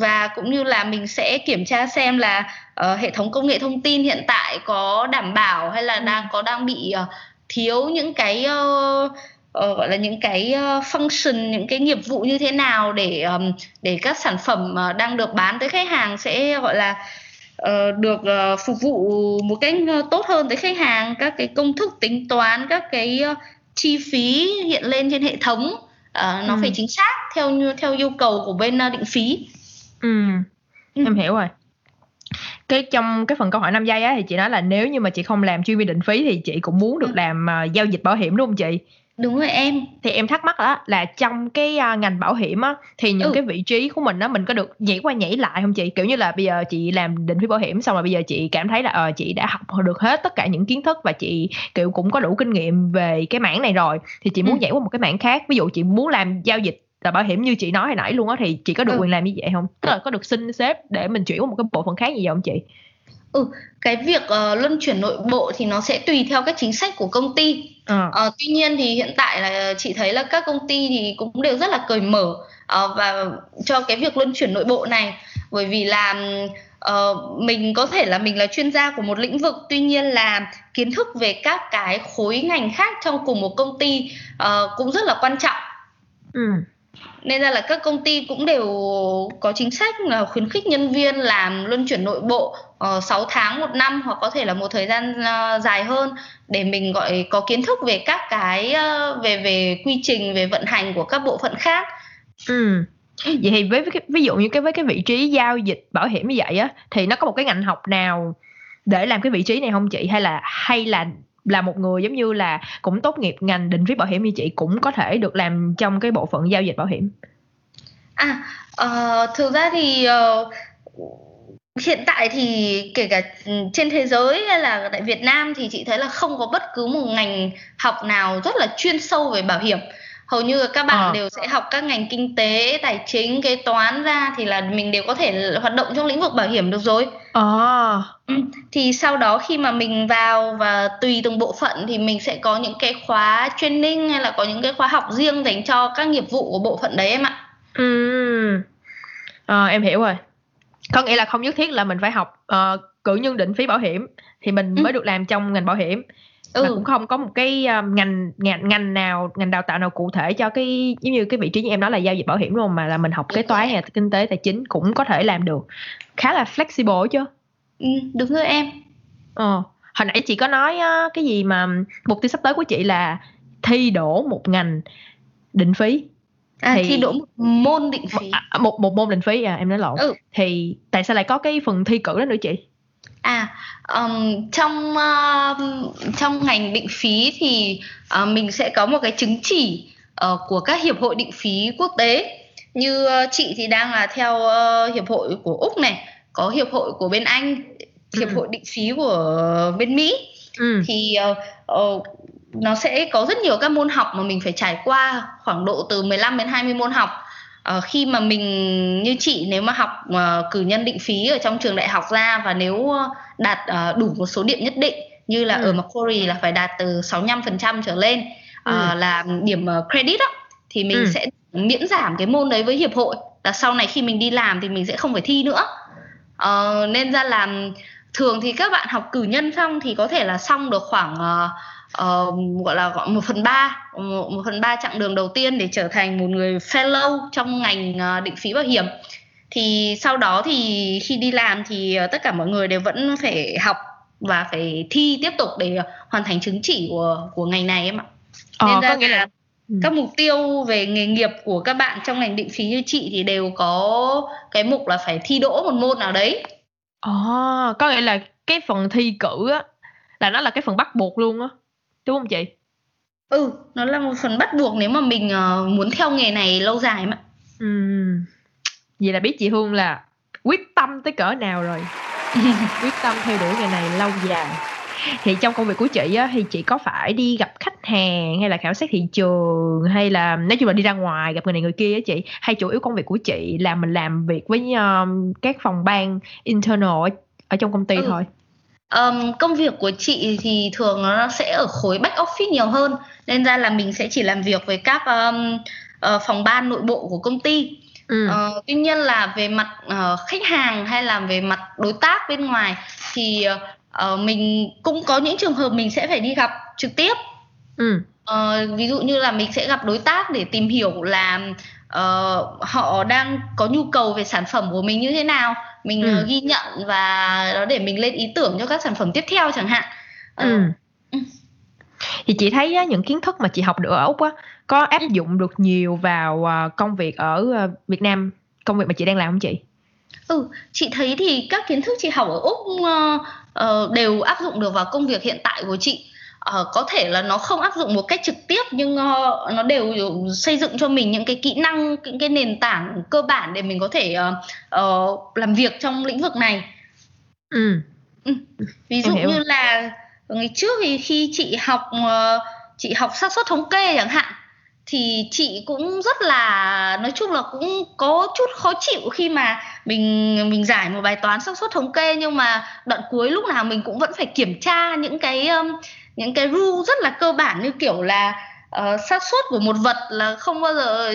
và cũng như là mình sẽ kiểm tra xem là uh, hệ thống công nghệ thông tin hiện tại có đảm bảo hay là ừ. đang có đang bị uh, thiếu những cái uh, uh, gọi là những cái uh, function những cái nghiệp vụ như thế nào để um, để các sản phẩm uh, đang được bán tới khách hàng sẽ gọi là uh, được uh, phục vụ một cách uh, tốt hơn tới khách hàng các cái công thức tính toán các cái uh, chi phí hiện lên trên hệ thống uh, nó ừ. phải chính xác theo như theo yêu cầu của bên uh, định phí ừ. ừ em hiểu rồi cái trong cái phần câu hỏi năm giây á thì chị nói là nếu như mà chị không làm chuyên viên định phí thì chị cũng muốn được ừ. làm uh, giao dịch bảo hiểm đúng không chị đúng rồi em thì em thắc mắc đó là trong cái uh, ngành bảo hiểm á thì những ừ. cái vị trí của mình á mình có được nhảy qua nhảy lại không chị kiểu như là bây giờ chị làm định phí bảo hiểm xong rồi bây giờ chị cảm thấy là uh, chị đã học được hết tất cả những kiến thức và chị kiểu cũng có đủ kinh nghiệm về cái mảng này rồi thì chị muốn ừ. nhảy qua một cái mảng khác ví dụ chị muốn làm giao dịch là bảo hiểm như chị nói hồi nãy luôn á thì chị có được ừ. quyền làm như vậy không tức là có được xin sếp để mình chuyển qua một cái bộ phận khác như vậy không chị Ừ, cái việc uh, luân chuyển nội bộ thì nó sẽ tùy theo các chính sách của công ty. À. Uh, tuy nhiên thì hiện tại là chị thấy là các công ty thì cũng đều rất là cởi mở uh, và cho cái việc luân chuyển nội bộ này bởi vì là uh, mình có thể là mình là chuyên gia của một lĩnh vực tuy nhiên là kiến thức về các cái khối ngành khác trong cùng một công ty uh, cũng rất là quan trọng. Ừ nên ra là các công ty cũng đều có chính sách là khuyến khích nhân viên làm luân chuyển nội bộ ờ, uh, 6 tháng một năm hoặc có thể là một thời gian uh, dài hơn để mình gọi có kiến thức về các cái uh, về về quy trình về vận hành của các bộ phận khác. Ừ. Vậy thì với, với cái, ví dụ như cái với cái vị trí giao dịch bảo hiểm như vậy á thì nó có một cái ngành học nào để làm cái vị trí này không chị hay là hay là là một người giống như là cũng tốt nghiệp ngành định phí bảo hiểm như chị cũng có thể được làm trong cái bộ phận giao dịch bảo hiểm. À uh, thực ra thì uh, hiện tại thì kể cả ừ, trên thế giới hay là tại Việt Nam thì chị thấy là không có bất cứ một ngành học nào rất là chuyên sâu về bảo hiểm hầu như các bạn à. đều sẽ học các ngành kinh tế tài chính kế toán ra thì là mình đều có thể hoạt động trong lĩnh vực bảo hiểm được rồi à. thì sau đó khi mà mình vào và tùy từng bộ phận thì mình sẽ có những cái khóa training hay là có những cái khóa học riêng dành cho các nghiệp vụ của bộ phận đấy em ạ ừ à, em hiểu rồi có nghĩa là không nhất thiết là mình phải học uh, cử nhân định phí bảo hiểm thì mình ừ. mới được làm trong ngành bảo hiểm ừ. mà cũng không có một cái um, ngành ngành ngành nào ngành đào tạo nào cụ thể cho cái giống như cái vị trí như em nói là giao dịch bảo hiểm luôn mà là mình học kế toán hay kinh tế tài chính cũng có thể làm được. Khá là flexible chứ. Ừ, đúng rồi em. Ờ hồi nãy chị có nói uh, cái gì mà mục tiêu sắp tới của chị là thi đổ một ngành định phí. À, thì thi đỗ một môn định phí. à, một một môn định phí à em nói lộn. Ừ. thì tại sao lại có cái phần thi cử đó nữa chị À, um, trong uh, trong ngành định phí thì uh, mình sẽ có một cái chứng chỉ uh, của các hiệp hội định phí quốc tế. Như uh, chị thì đang là theo uh, hiệp hội của Úc này, có hiệp hội của bên Anh, hiệp ừ. hội định phí của bên Mỹ. Ừ. Thì uh, uh, nó sẽ có rất nhiều các môn học mà mình phải trải qua khoảng độ từ 15 đến 20 môn học uh, khi mà mình như chị nếu mà học uh, cử nhân định phí ở trong trường đại học ra và nếu uh, đạt uh, đủ một số điểm nhất định như là ừ. ở Macquarie là phải đạt từ 65% trở lên uh, ừ. là điểm uh, credit đó thì mình ừ. sẽ miễn giảm cái môn đấy với hiệp hội là sau này khi mình đi làm thì mình sẽ không phải thi nữa uh, nên ra là thường thì các bạn học cử nhân xong thì có thể là xong được khoảng uh, uh, gọi là gọi một phần ba một, một phần ba chặng đường đầu tiên để trở thành một người fellow trong ngành uh, định phí bảo hiểm thì sau đó thì khi đi làm thì uh, tất cả mọi người đều vẫn phải học và phải thi tiếp tục để hoàn thành chứng chỉ của của ngành này em ạ ờ, nên ra là ừ. các mục tiêu về nghề nghiệp của các bạn trong ngành định phí như chị thì đều có cái mục là phải thi đỗ một môn nào đấy Ồ, à, có nghĩa là cái phần thi cử á là nó là cái phần bắt buộc luôn á. Đúng không chị? Ừ, nó là một phần bắt buộc nếu mà mình uh, muốn theo nghề này lâu dài mà. Ừ. Vậy là biết chị Hương là quyết tâm tới cỡ nào rồi. quyết tâm theo đuổi nghề này lâu dài. Thì trong công việc của chị á thì chị có phải đi gặp khách hàng hay là khảo sát thị trường hay là nói chung là đi ra ngoài gặp người này người kia á chị hay chủ yếu công việc của chị là mình làm việc với um, các phòng ban internal ở, trong công ty ừ. thôi Um, công việc của chị thì thường nó sẽ ở khối back office nhiều hơn nên ra là mình sẽ chỉ làm việc với các um, uh, phòng ban nội bộ của công ty ừ. uh, tuy nhiên là về mặt uh, khách hàng hay là về mặt đối tác bên ngoài thì uh, mình cũng có những trường hợp mình sẽ phải đi gặp trực tiếp ừ. uh, ví dụ như là mình sẽ gặp đối tác để tìm hiểu là uh, họ đang có nhu cầu về sản phẩm của mình như thế nào mình ừ. ghi nhận và đó để mình lên ý tưởng cho các sản phẩm tiếp theo chẳng hạn uh, ừ. ừ. thì chị thấy á, những kiến thức mà chị học được ở úc á có áp dụng được nhiều vào công việc ở việt nam công việc mà chị đang làm không chị ừ chị thấy thì các kiến thức chị học ở úc uh, uh, đều áp dụng được vào công việc hiện tại của chị uh, có thể là nó không áp dụng một cách trực tiếp nhưng uh, nó đều xây dựng cho mình những cái kỹ năng những cái nền tảng cơ bản để mình có thể uh, uh, làm việc trong lĩnh vực này ừ. ừ. ví dụ như là ngày trước thì khi chị học uh, chị học xác suất thống kê chẳng hạn thì chị cũng rất là nói chung là cũng có chút khó chịu khi mà mình mình giải một bài toán xác suất thống kê nhưng mà đoạn cuối lúc nào mình cũng vẫn phải kiểm tra những cái um, những cái rule rất là cơ bản như kiểu là uh, xác suất của một vật là không bao giờ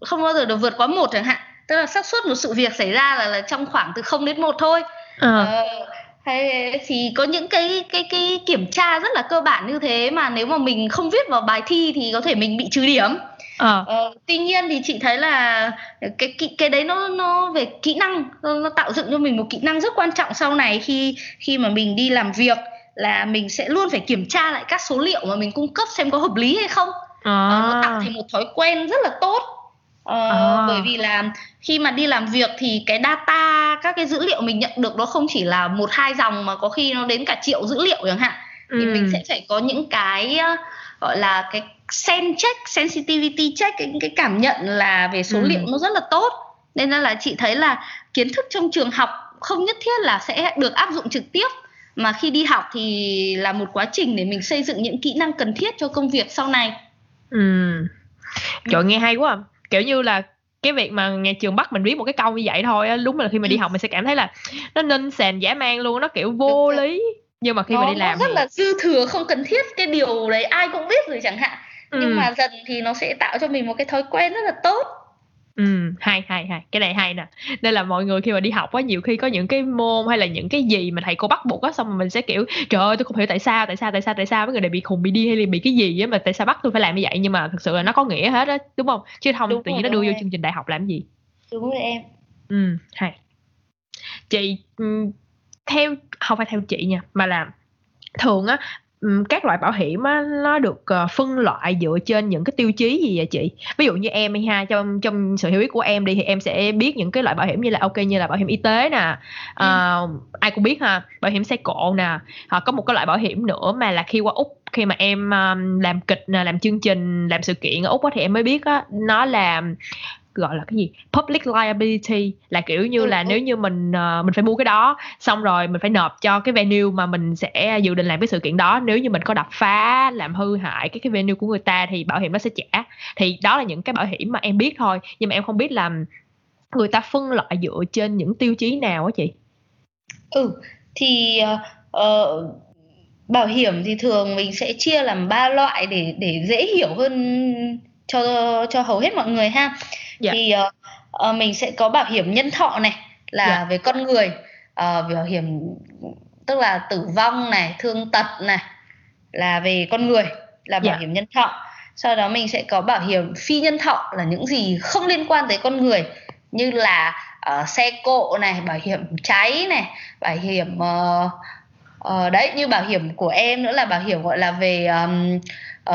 không bao giờ được vượt quá một chẳng hạn tức là xác suất một sự việc xảy ra là, là trong khoảng từ 0 đến 1 thôi à. uh, hay thì có những cái cái cái kiểm tra rất là cơ bản như thế mà nếu mà mình không viết vào bài thi thì có thể mình bị trừ điểm à. ờ, tuy nhiên thì chị thấy là cái cái cái đấy nó nó về kỹ năng nó, nó tạo dựng cho mình một kỹ năng rất quan trọng sau này khi khi mà mình đi làm việc là mình sẽ luôn phải kiểm tra lại các số liệu mà mình cung cấp xem có hợp lý hay không à. ờ, nó tạo thành một thói quen rất là tốt ờ, à. bởi vì là khi mà đi làm việc thì cái data các cái dữ liệu mình nhận được nó không chỉ là một hai dòng mà có khi nó đến cả triệu dữ liệu chẳng hạn ừ. thì mình sẽ phải có những cái gọi là cái sen check sensitivity check cái, cái cảm nhận là về số ừ. liệu nó rất là tốt nên là chị thấy là kiến thức trong trường học không nhất thiết là sẽ được áp dụng trực tiếp mà khi đi học thì là một quá trình để mình xây dựng những kỹ năng cần thiết cho công việc sau này ừ trời nghe hay quá à. kiểu như là cái việc mà nhà trường bắt mình viết một cái câu như vậy thôi á đúng là khi mà đi ừ. học mình sẽ cảm thấy là nó nên sàn giả mang luôn nó kiểu vô lý nhưng mà khi nó, mà đi làm nó rất thì... là dư thừa không cần thiết cái điều đấy ai cũng biết rồi chẳng hạn ừ. nhưng mà dần thì nó sẽ tạo cho mình một cái thói quen rất là tốt Ừ, hay hay hay. Cái này hay nè. Nên là mọi người khi mà đi học á nhiều khi có những cái môn hay là những cái gì mà thầy cô bắt buộc á xong rồi mình sẽ kiểu trời ơi tôi không hiểu tại sao tại sao tại sao tại sao. Mấy người này bị khùng bị đi hay là bị cái gì á mà tại sao bắt tôi phải làm như vậy? Nhưng mà thực sự là nó có nghĩa hết á đúng không? Chứ không đúng tự nhiên nó đưa vô chương trình đại học làm gì? Đúng rồi em. Ừ hay. Chị theo không phải theo chị nha mà là thường á các loại bảo hiểm á, nó được uh, phân loại dựa trên những cái tiêu chí gì vậy chị ví dụ như em ha trong trong sự hiểu biết của em đi thì em sẽ biết những cái loại bảo hiểm như là ok như là bảo hiểm y tế nè uh, ừ. ai cũng biết ha bảo hiểm xe cộ nè hoặc có một cái loại bảo hiểm nữa mà là khi qua úc khi mà em um, làm kịch làm chương trình làm sự kiện ở úc á, thì em mới biết á nó là gọi là cái gì public liability là kiểu như ừ, là ừ. nếu như mình uh, mình phải mua cái đó xong rồi mình phải nộp cho cái venue mà mình sẽ dự định làm cái sự kiện đó. Nếu như mình có đập phá làm hư hại cái cái venue của người ta thì bảo hiểm nó sẽ trả. Thì đó là những cái bảo hiểm mà em biết thôi nhưng mà em không biết là người ta phân loại dựa trên những tiêu chí nào á chị? Ừ thì uh, bảo hiểm thì thường mình sẽ chia làm ba loại để để dễ hiểu hơn cho cho hầu hết mọi người ha dạ. thì uh, uh, mình sẽ có bảo hiểm nhân thọ này là dạ. về con người uh, bảo hiểm tức là tử vong này thương tật này là về con người là bảo yeah. Dạ. hiểm nhân thọ sau đó mình sẽ có bảo hiểm phi nhân thọ là những gì không liên quan tới con người như là uh, xe cộ này bảo hiểm cháy này bảo hiểm uh, uh, đấy như bảo hiểm của em nữa là bảo hiểm gọi là về um,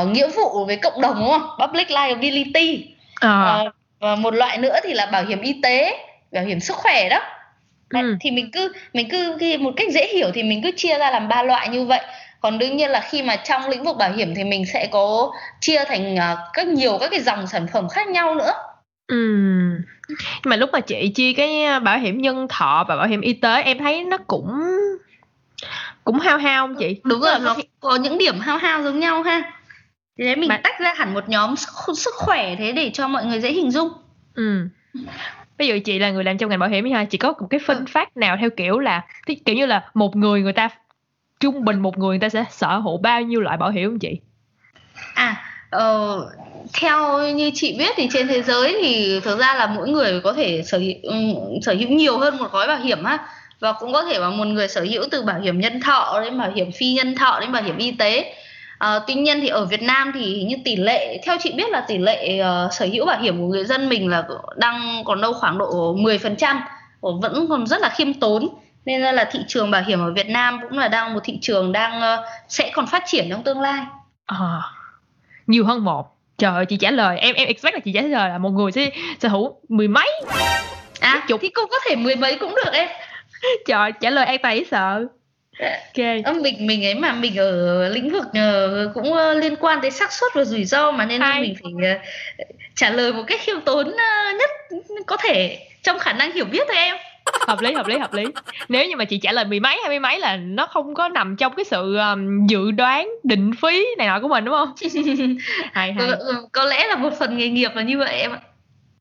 uh, nghĩa vụ với cộng đồng đúng không public liability à. uh, và một loại nữa thì là bảo hiểm y tế bảo hiểm sức khỏe đó. Ừ. thì mình cứ mình cứ một cách dễ hiểu thì mình cứ chia ra làm ba loại như vậy. Còn đương nhiên là khi mà trong lĩnh vực bảo hiểm thì mình sẽ có chia thành uh, các nhiều các cái dòng sản phẩm khác nhau nữa. Ừ. Nhưng mà lúc mà chị chia cái bảo hiểm nhân thọ và bảo hiểm y tế em thấy nó cũng cũng hao hao không chị? Đúng rồi nó có những điểm hao hao giống nhau ha thì đấy mình mà... tách ra hẳn một nhóm sức, sức khỏe thế để cho mọi người dễ hình dung. Ừ. Ví dụ chị là người làm trong ngành bảo hiểm ha chị có một cái phân ừ. phát nào theo kiểu là kiểu như là một người người ta trung bình một người người ta sẽ sở hữu bao nhiêu loại bảo hiểm không chị? À ờ, theo như chị biết thì trên thế giới thì thực ra là mỗi người có thể sở hữu um, sở hữu nhiều hơn một gói bảo hiểm ha và cũng có thể là một người sở hữu từ bảo hiểm nhân thọ đến bảo hiểm phi nhân thọ đến bảo hiểm y tế À, tuy nhiên thì ở Việt Nam thì như tỷ lệ theo chị biết là tỷ lệ uh, sở hữu bảo hiểm của người dân mình là đang còn đâu khoảng độ 10% vẫn còn rất là khiêm tốn nên là thị trường bảo hiểm ở Việt Nam cũng là đang một thị trường đang uh, sẽ còn phát triển trong tương lai. À, nhiều hơn một. Trời ơi, chị trả lời em em expect là chị trả lời là một người sẽ sở hữu mười mấy. À, chục. thì cũng có thể mười mấy cũng được em. Trời, trả lời an tài sợ ok. Ông mình mình ấy mà mình ở lĩnh vực uh, cũng uh, liên quan tới xác suất và rủi ro mà nên Hay. mình phải uh, trả lời một cách khiêm tốn nhất có thể trong khả năng hiểu biết thôi em. Hợp lý hợp lý hợp lý. Nếu như mà chị trả lời mười mấy hai mươi mấy là nó không có nằm trong cái sự um, dự đoán định phí này nọ của mình đúng không? Hay hay. Có, có lẽ là một phần nghề nghiệp là như vậy em ạ.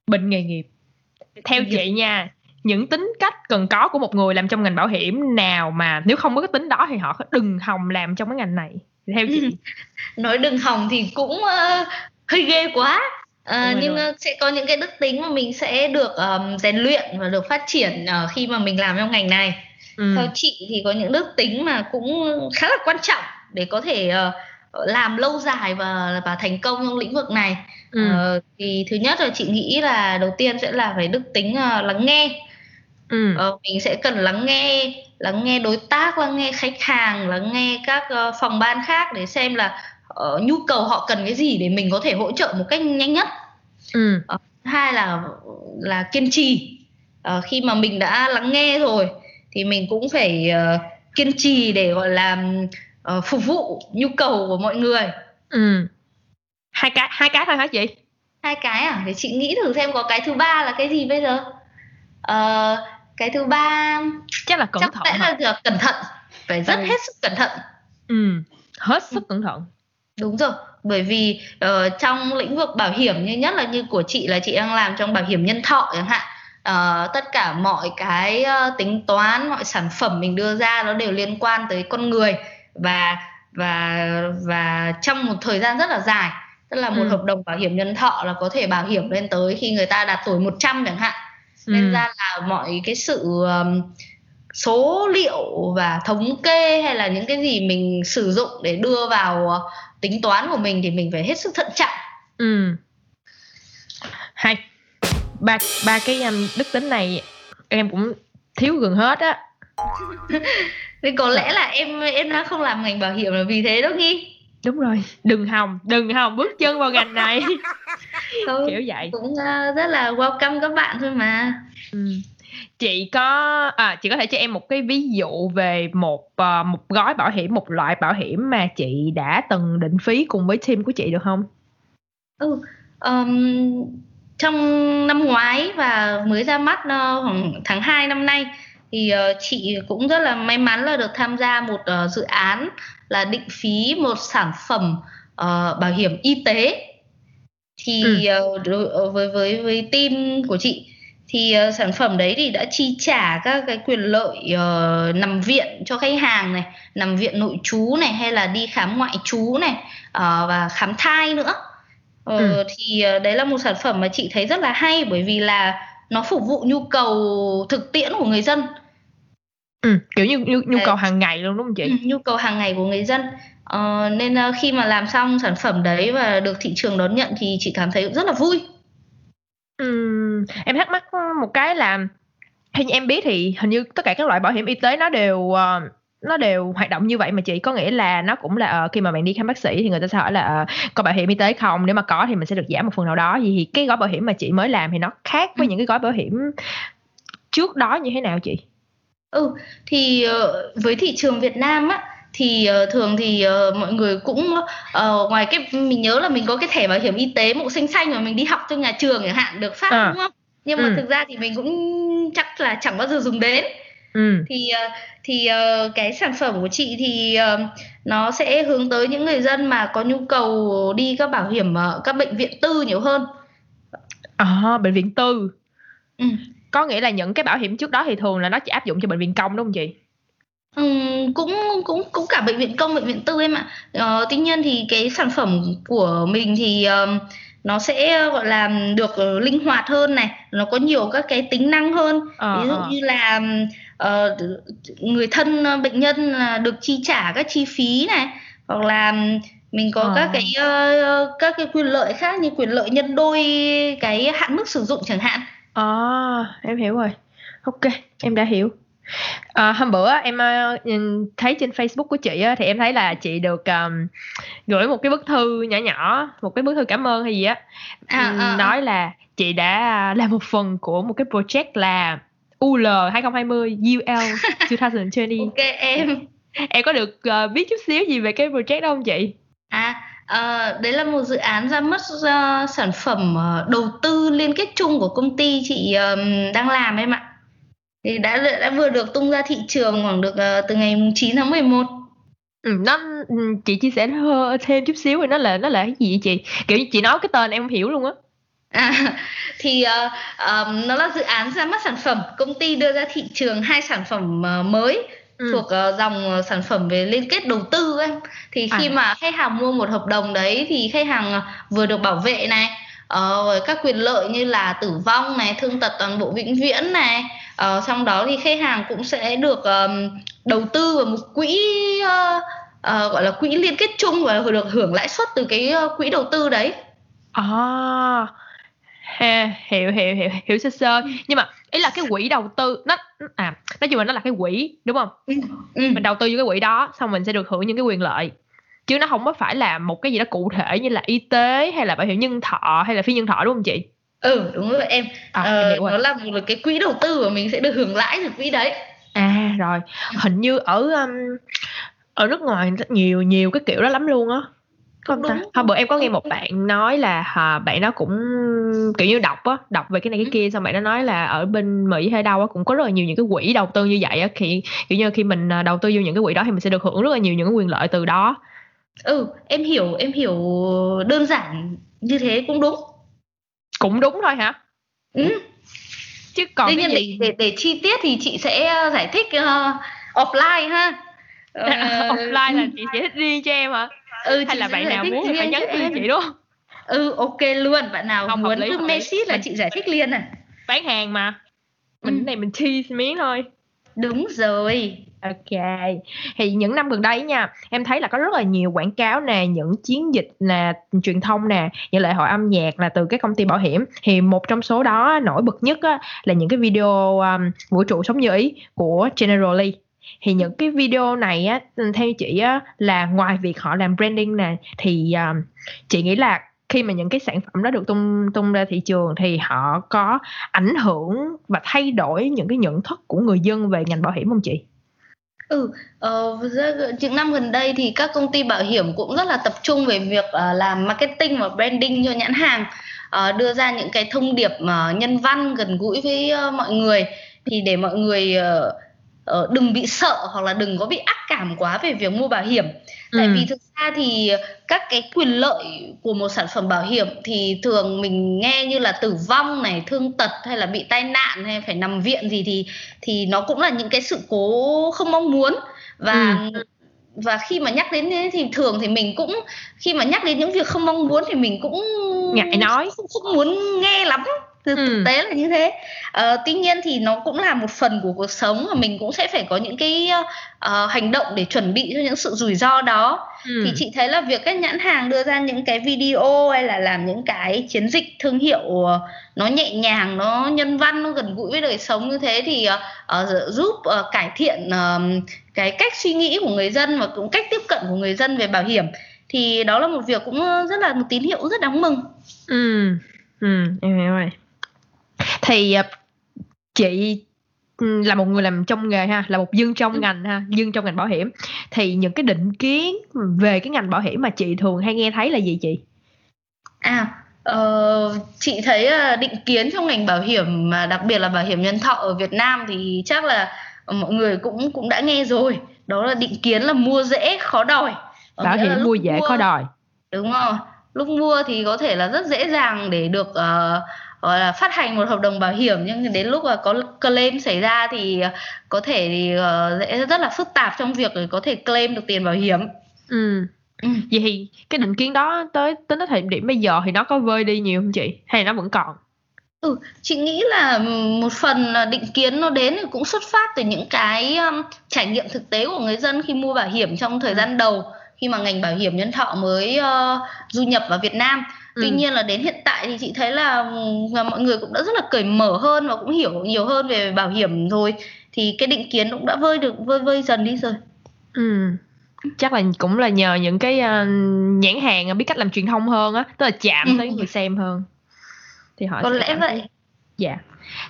Bệnh nghề nghiệp. Theo chị nha những tính cách cần có của một người làm trong ngành bảo hiểm nào mà nếu không có cái tính đó thì họ đừng hòng làm trong cái ngành này theo chị nói đừng hòng thì cũng uh, hơi ghê quá À, nhưng rồi. sẽ có những cái đức tính mà mình sẽ được um, rèn luyện và được phát triển uh, khi mà mình làm trong ngành này. Ừ. Theo chị thì có những đức tính mà cũng khá là quan trọng để có thể uh, làm lâu dài và và thành công trong lĩnh vực này. Ừ. Uh, thì thứ nhất là chị nghĩ là đầu tiên sẽ là phải đức tính uh, lắng nghe ừ. ờ, mình sẽ cần lắng nghe lắng nghe đối tác lắng nghe khách hàng lắng nghe các uh, phòng ban khác để xem là uh, nhu cầu họ cần cái gì để mình có thể hỗ trợ một cách nhanh nhất ừ. uh, hai là là kiên trì uh, khi mà mình đã lắng nghe rồi thì mình cũng phải uh, kiên trì để gọi là uh, phục vụ nhu cầu của mọi người ừ. hai cái hai cái thôi hả chị hai cái à để chị nghĩ thử xem có cái thứ ba là cái gì bây giờ uh, cái thứ ba chắc là cẩn chắc thận là cẩn thận phải rất ừ. hết sức cẩn thận. Ừ hết sức cẩn thận. Đúng rồi bởi vì uh, trong lĩnh vực bảo hiểm như nhất là như của chị là chị đang làm trong bảo hiểm nhân thọ chẳng hạn uh, tất cả mọi cái uh, tính toán mọi sản phẩm mình đưa ra nó đều liên quan tới con người và và và trong một thời gian rất là dài. Tức là một ừ. hợp đồng bảo hiểm nhân thọ là có thể bảo hiểm lên tới khi người ta đạt tuổi 100 chẳng hạn nên ừ. ra là mọi cái sự um, số liệu và thống kê hay là những cái gì mình sử dụng để đưa vào uh, tính toán của mình thì mình phải hết sức thận trọng. Ừ. Hay. Ba ba cái um, đức tính này em cũng thiếu gần hết á. Nên có lẽ là em em đã không làm ngành bảo hiểm là vì thế đó nghi đúng rồi. Đừng hòng đừng hòng bước chân vào ngành này. Thôi, kiểu vậy. cũng uh, rất là welcome các bạn thôi mà. Ừ. chị có à chị có thể cho em một cái ví dụ về một uh, một gói bảo hiểm một loại bảo hiểm mà chị đã từng định phí cùng với team của chị được không? Ừ um, trong năm ngoái và mới ra mắt uh, khoảng tháng 2 năm nay thì uh, chị cũng rất là may mắn là được tham gia một uh, dự án là định phí một sản phẩm uh, bảo hiểm y tế thì ừ. uh, với với với team của chị thì uh, sản phẩm đấy thì đã chi trả các cái quyền lợi uh, nằm viện cho khách hàng này nằm viện nội trú này hay là đi khám ngoại trú này uh, và khám thai nữa ờ, ừ. thì ờ, đấy là một sản phẩm mà chị thấy rất là hay bởi vì là nó phục vụ nhu cầu thực tiễn của người dân ừ, kiểu như nhu, nhu cầu hàng ngày luôn đúng không chị? Ừ, nhu cầu hàng ngày của người dân. Ờ, nên uh, khi mà làm xong sản phẩm đấy và được thị trường đón nhận thì chị cảm thấy rất là vui. Ừ, em thắc mắc một cái là theo như em biết thì hình như tất cả các loại bảo hiểm y tế nó đều uh, nó đều hoạt động như vậy mà chị. Có nghĩa là nó cũng là uh, khi mà bạn đi khám bác sĩ thì người ta sẽ hỏi là uh, có bảo hiểm y tế không? Nếu mà có thì mình sẽ được giảm một phần nào đó. Thì cái gói bảo hiểm mà chị mới làm thì nó khác với ừ. những cái gói bảo hiểm trước đó như thế nào chị ừ thì uh, với thị trường Việt Nam á thì uh, thường thì uh, mọi người cũng uh, ngoài cái mình nhớ là mình có cái thẻ bảo hiểm y tế màu xanh xanh mà mình đi học trong nhà trường chẳng hạn được phát à. đúng không nhưng mà ừ. thực ra thì mình cũng chắc là chẳng bao giờ dùng đến ừ. thì thì cái sản phẩm của chị thì nó sẽ hướng tới những người dân mà có nhu cầu đi các bảo hiểm uh, các bệnh viện tư nhiều hơn à bệnh viện tư ừ. Có nghĩa là những cái bảo hiểm trước đó thì thường là nó chỉ áp dụng cho bệnh viện công đúng không chị Ừ, cũng cũng cũng cả bệnh viện công bệnh viện tư em ạ ờ, tuy nhiên thì cái sản phẩm của mình thì uh, nó sẽ gọi là được linh hoạt hơn này nó có nhiều các cái tính năng hơn ờ, ví dụ ờ. như là uh, người thân bệnh nhân được chi trả các chi phí này hoặc là mình có ờ. các cái uh, các cái quyền lợi khác như quyền lợi nhân đôi cái hạn mức sử dụng chẳng hạn à em hiểu rồi ok em đã hiểu À, hôm bữa em uh, thấy trên Facebook của chị uh, thì em thấy là chị được um, gửi một cái bức thư nhỏ nhỏ, một cái bức thư cảm ơn hay gì á, à, à, nói là chị đã làm một phần của một cái project là UL 2020 UL 2020. ok em. Em có được uh, biết chút xíu gì về cái project đó không chị? À, uh, đấy là một dự án ra mắt uh, sản phẩm uh, đầu tư liên kết chung của công ty chị um, đang làm em ạ. Thì đã đã vừa được tung ra thị trường khoảng được uh, từ ngày 9 tháng 11 Ừ, nó ừ, chị chia sẻ thêm chút xíu rồi nó là nó là cái gì vậy chị? Kiểu như chị nói cái tên em không hiểu luôn á. À, thì uh, um, nó là dự án ra mắt sản phẩm. Công ty đưa ra thị trường hai sản phẩm uh, mới ừ. thuộc uh, dòng sản phẩm về liên kết đầu tư em thì khi à. mà khách hàng mua một hợp đồng đấy thì khách hàng vừa được bảo vệ này uh, các quyền lợi như là tử vong này thương tật toàn bộ vĩnh viễn này uh, trong đó thì khách hàng cũng sẽ được um, đầu tư vào một quỹ uh, uh, gọi là quỹ liên kết chung và được hưởng lãi suất từ cái uh, quỹ đầu tư đấy. À. Ha, hiểu hiểu hiểu hiểu sơ sơ. Nhưng mà ý là cái quỹ đầu tư nó à nói chung là nó là cái quỹ đúng không? Ừ, ừ. mình đầu tư vô cái quỹ đó xong mình sẽ được hưởng những cái quyền lợi. Chứ nó không có phải là một cái gì đó cụ thể như là y tế hay là bảo hiểm nhân thọ hay là phi nhân thọ đúng không chị? Ừ đúng rồi em. À, ờ, nó là một cái quỹ đầu tư và mình sẽ được hưởng lãi từ quỹ đấy. À rồi. Hình như ở um, ở nước ngoài rất nhiều nhiều cái kiểu đó lắm luôn á không ta. Hôm bữa em có nghe một bạn nói là à, bạn đó cũng kiểu như đọc á đọc về cái này cái ừ. kia xong bạn nó nói là ở bên mỹ hay đâu á cũng có rất là nhiều những cái quỹ đầu tư như vậy á khi kiểu như khi mình à, đầu tư vô những cái quỹ đó thì mình sẽ được hưởng rất là nhiều những cái quyền lợi từ đó. Ừ em hiểu em hiểu đơn giản như thế cũng đúng. Cũng đúng thôi hả? Ừ. Chứ còn Tuy nhiên gì... để, để để chi tiết thì chị sẽ ờ, giải thích uh, offline ha. Uh, offline là chị giải thích riêng cho em hả ừ, hay là bạn nào muốn thì phải nhắn tin chị đúng không? Ừ ok luôn bạn nào không, muốn cứ message là chị giải thích liền à. bán hàng mà. Mình ừ. này mình tease miếng thôi. Đúng rồi. Ok, thì những năm gần đây nha, em thấy là có rất là nhiều quảng cáo nè, những chiến dịch là truyền thông nè, những lễ hội âm nhạc là từ các công ty bảo hiểm. Thì một trong số đó nổi bật nhất á, là những cái video um, vũ trụ sống như ý của Generally. Thì những cái video này á, ừ, theo chị á, là ngoài việc họ làm branding nè, thì um, chị nghĩ là khi mà những cái sản phẩm đó được tung tung ra thị trường thì họ có ảnh hưởng và thay đổi những cái nhận thức của người dân về ngành bảo hiểm không chị? Ừ, ờ, những năm gần đây thì các công ty bảo hiểm cũng rất là tập trung về việc uh, làm marketing và branding cho nhãn hàng, uh, đưa ra những cái thông điệp uh, nhân văn gần gũi với uh, mọi người thì để mọi người uh, uh, đừng bị sợ hoặc là đừng có bị ác cảm quá về việc mua bảo hiểm tại ừ. vì thực ra thì các cái quyền lợi của một sản phẩm bảo hiểm thì thường mình nghe như là tử vong này thương tật hay là bị tai nạn hay phải nằm viện gì thì thì nó cũng là những cái sự cố không mong muốn và ừ. và khi mà nhắc đến thì thường thì mình cũng khi mà nhắc đến những việc không mong muốn thì mình cũng ngại nói không, không muốn nghe lắm thực, ừ. tế là như thế uh, tuy nhiên thì nó cũng là một phần của cuộc sống và mình cũng sẽ phải có những cái uh, hành động để chuẩn bị cho những sự rủi ro đó ừ. thì chị thấy là việc các nhãn hàng đưa ra những cái video hay là làm những cái chiến dịch thương hiệu nó nhẹ nhàng nó nhân văn nó gần gũi với đời sống như thế thì uh, giúp uh, cải thiện uh, cái cách suy nghĩ của người dân và cũng cách tiếp cận của người dân về bảo hiểm thì đó là một việc cũng rất là một tín hiệu rất đáng mừng. Ừ, ừ em hiểu rồi thì ờ, chị ừ, là một người làm trong nghề ha là một dân trong ừ. ngành ha dân trong ngành bảo hiểm. Thì những cái định kiến về cái ngành bảo hiểm mà chị thường hay nghe thấy là gì chị? À uh, chị thấy uh, định kiến trong ngành bảo hiểm mà đặc biệt là bảo hiểm nhân thọ ở Việt Nam thì chắc là mọi người cũng cũng đã nghe rồi. Đó là định kiến là mua dễ khó đòi. Bảo hiểm mua dễ mua, khó đòi. Đúng rồi. Lúc mua thì có thể là rất dễ dàng để được uh, gọi là phát hành một hợp đồng bảo hiểm nhưng đến lúc mà có claim xảy ra thì có thể thì uh, rất là phức tạp trong việc có thể claim được tiền bảo hiểm. Ừ. Ừ. Vậy thì cái định kiến đó tới tính tới thời điểm bây giờ thì nó có vơi đi nhiều không chị? Hay nó vẫn còn? Ừ, chị nghĩ là một phần định kiến nó đến thì cũng xuất phát từ những cái um, trải nghiệm thực tế của người dân khi mua bảo hiểm trong thời ừ. gian đầu khi mà ngành bảo hiểm nhân thọ mới uh, du nhập vào Việt Nam tuy ừ. nhiên là đến hiện tại thì chị thấy là, là mọi người cũng đã rất là cởi mở hơn và cũng hiểu nhiều hơn về bảo hiểm rồi. Thì cái định kiến cũng đã vơi được vơi vơi dần đi rồi. Ừ. Chắc là cũng là nhờ những cái uh, nhãn hàng biết cách làm truyền thông hơn á tức là chạm ừ. tới người xem hơn. Thì họ có lẽ vậy. dạ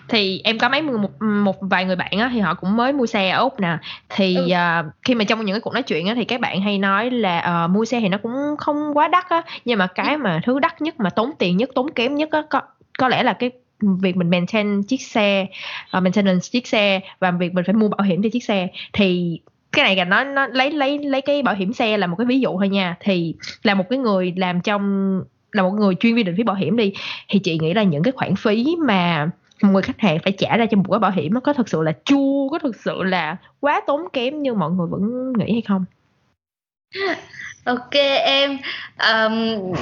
thì em có mấy một một vài người bạn á thì họ cũng mới mua xe ở úc nè. Thì ừ. uh, khi mà trong những cái cuộc nói chuyện á thì các bạn hay nói là uh, mua xe thì nó cũng không quá đắt á. Nhưng mà cái mà thứ đắt nhất mà tốn tiền nhất tốn kém nhất á có có lẽ là cái việc mình maintain chiếc xe uh, maintenance chiếc xe và việc mình phải mua bảo hiểm cho chiếc xe. Thì cái này là nó nó lấy lấy lấy cái bảo hiểm xe là một cái ví dụ thôi nha. Thì là một cái người làm trong là một người chuyên viên định phí bảo hiểm đi thì chị nghĩ là những cái khoản phí mà người khách hàng phải trả ra cho một gói bảo hiểm nó có thực sự là chua có thực sự là quá tốn kém như mọi người vẫn nghĩ hay không ok em um,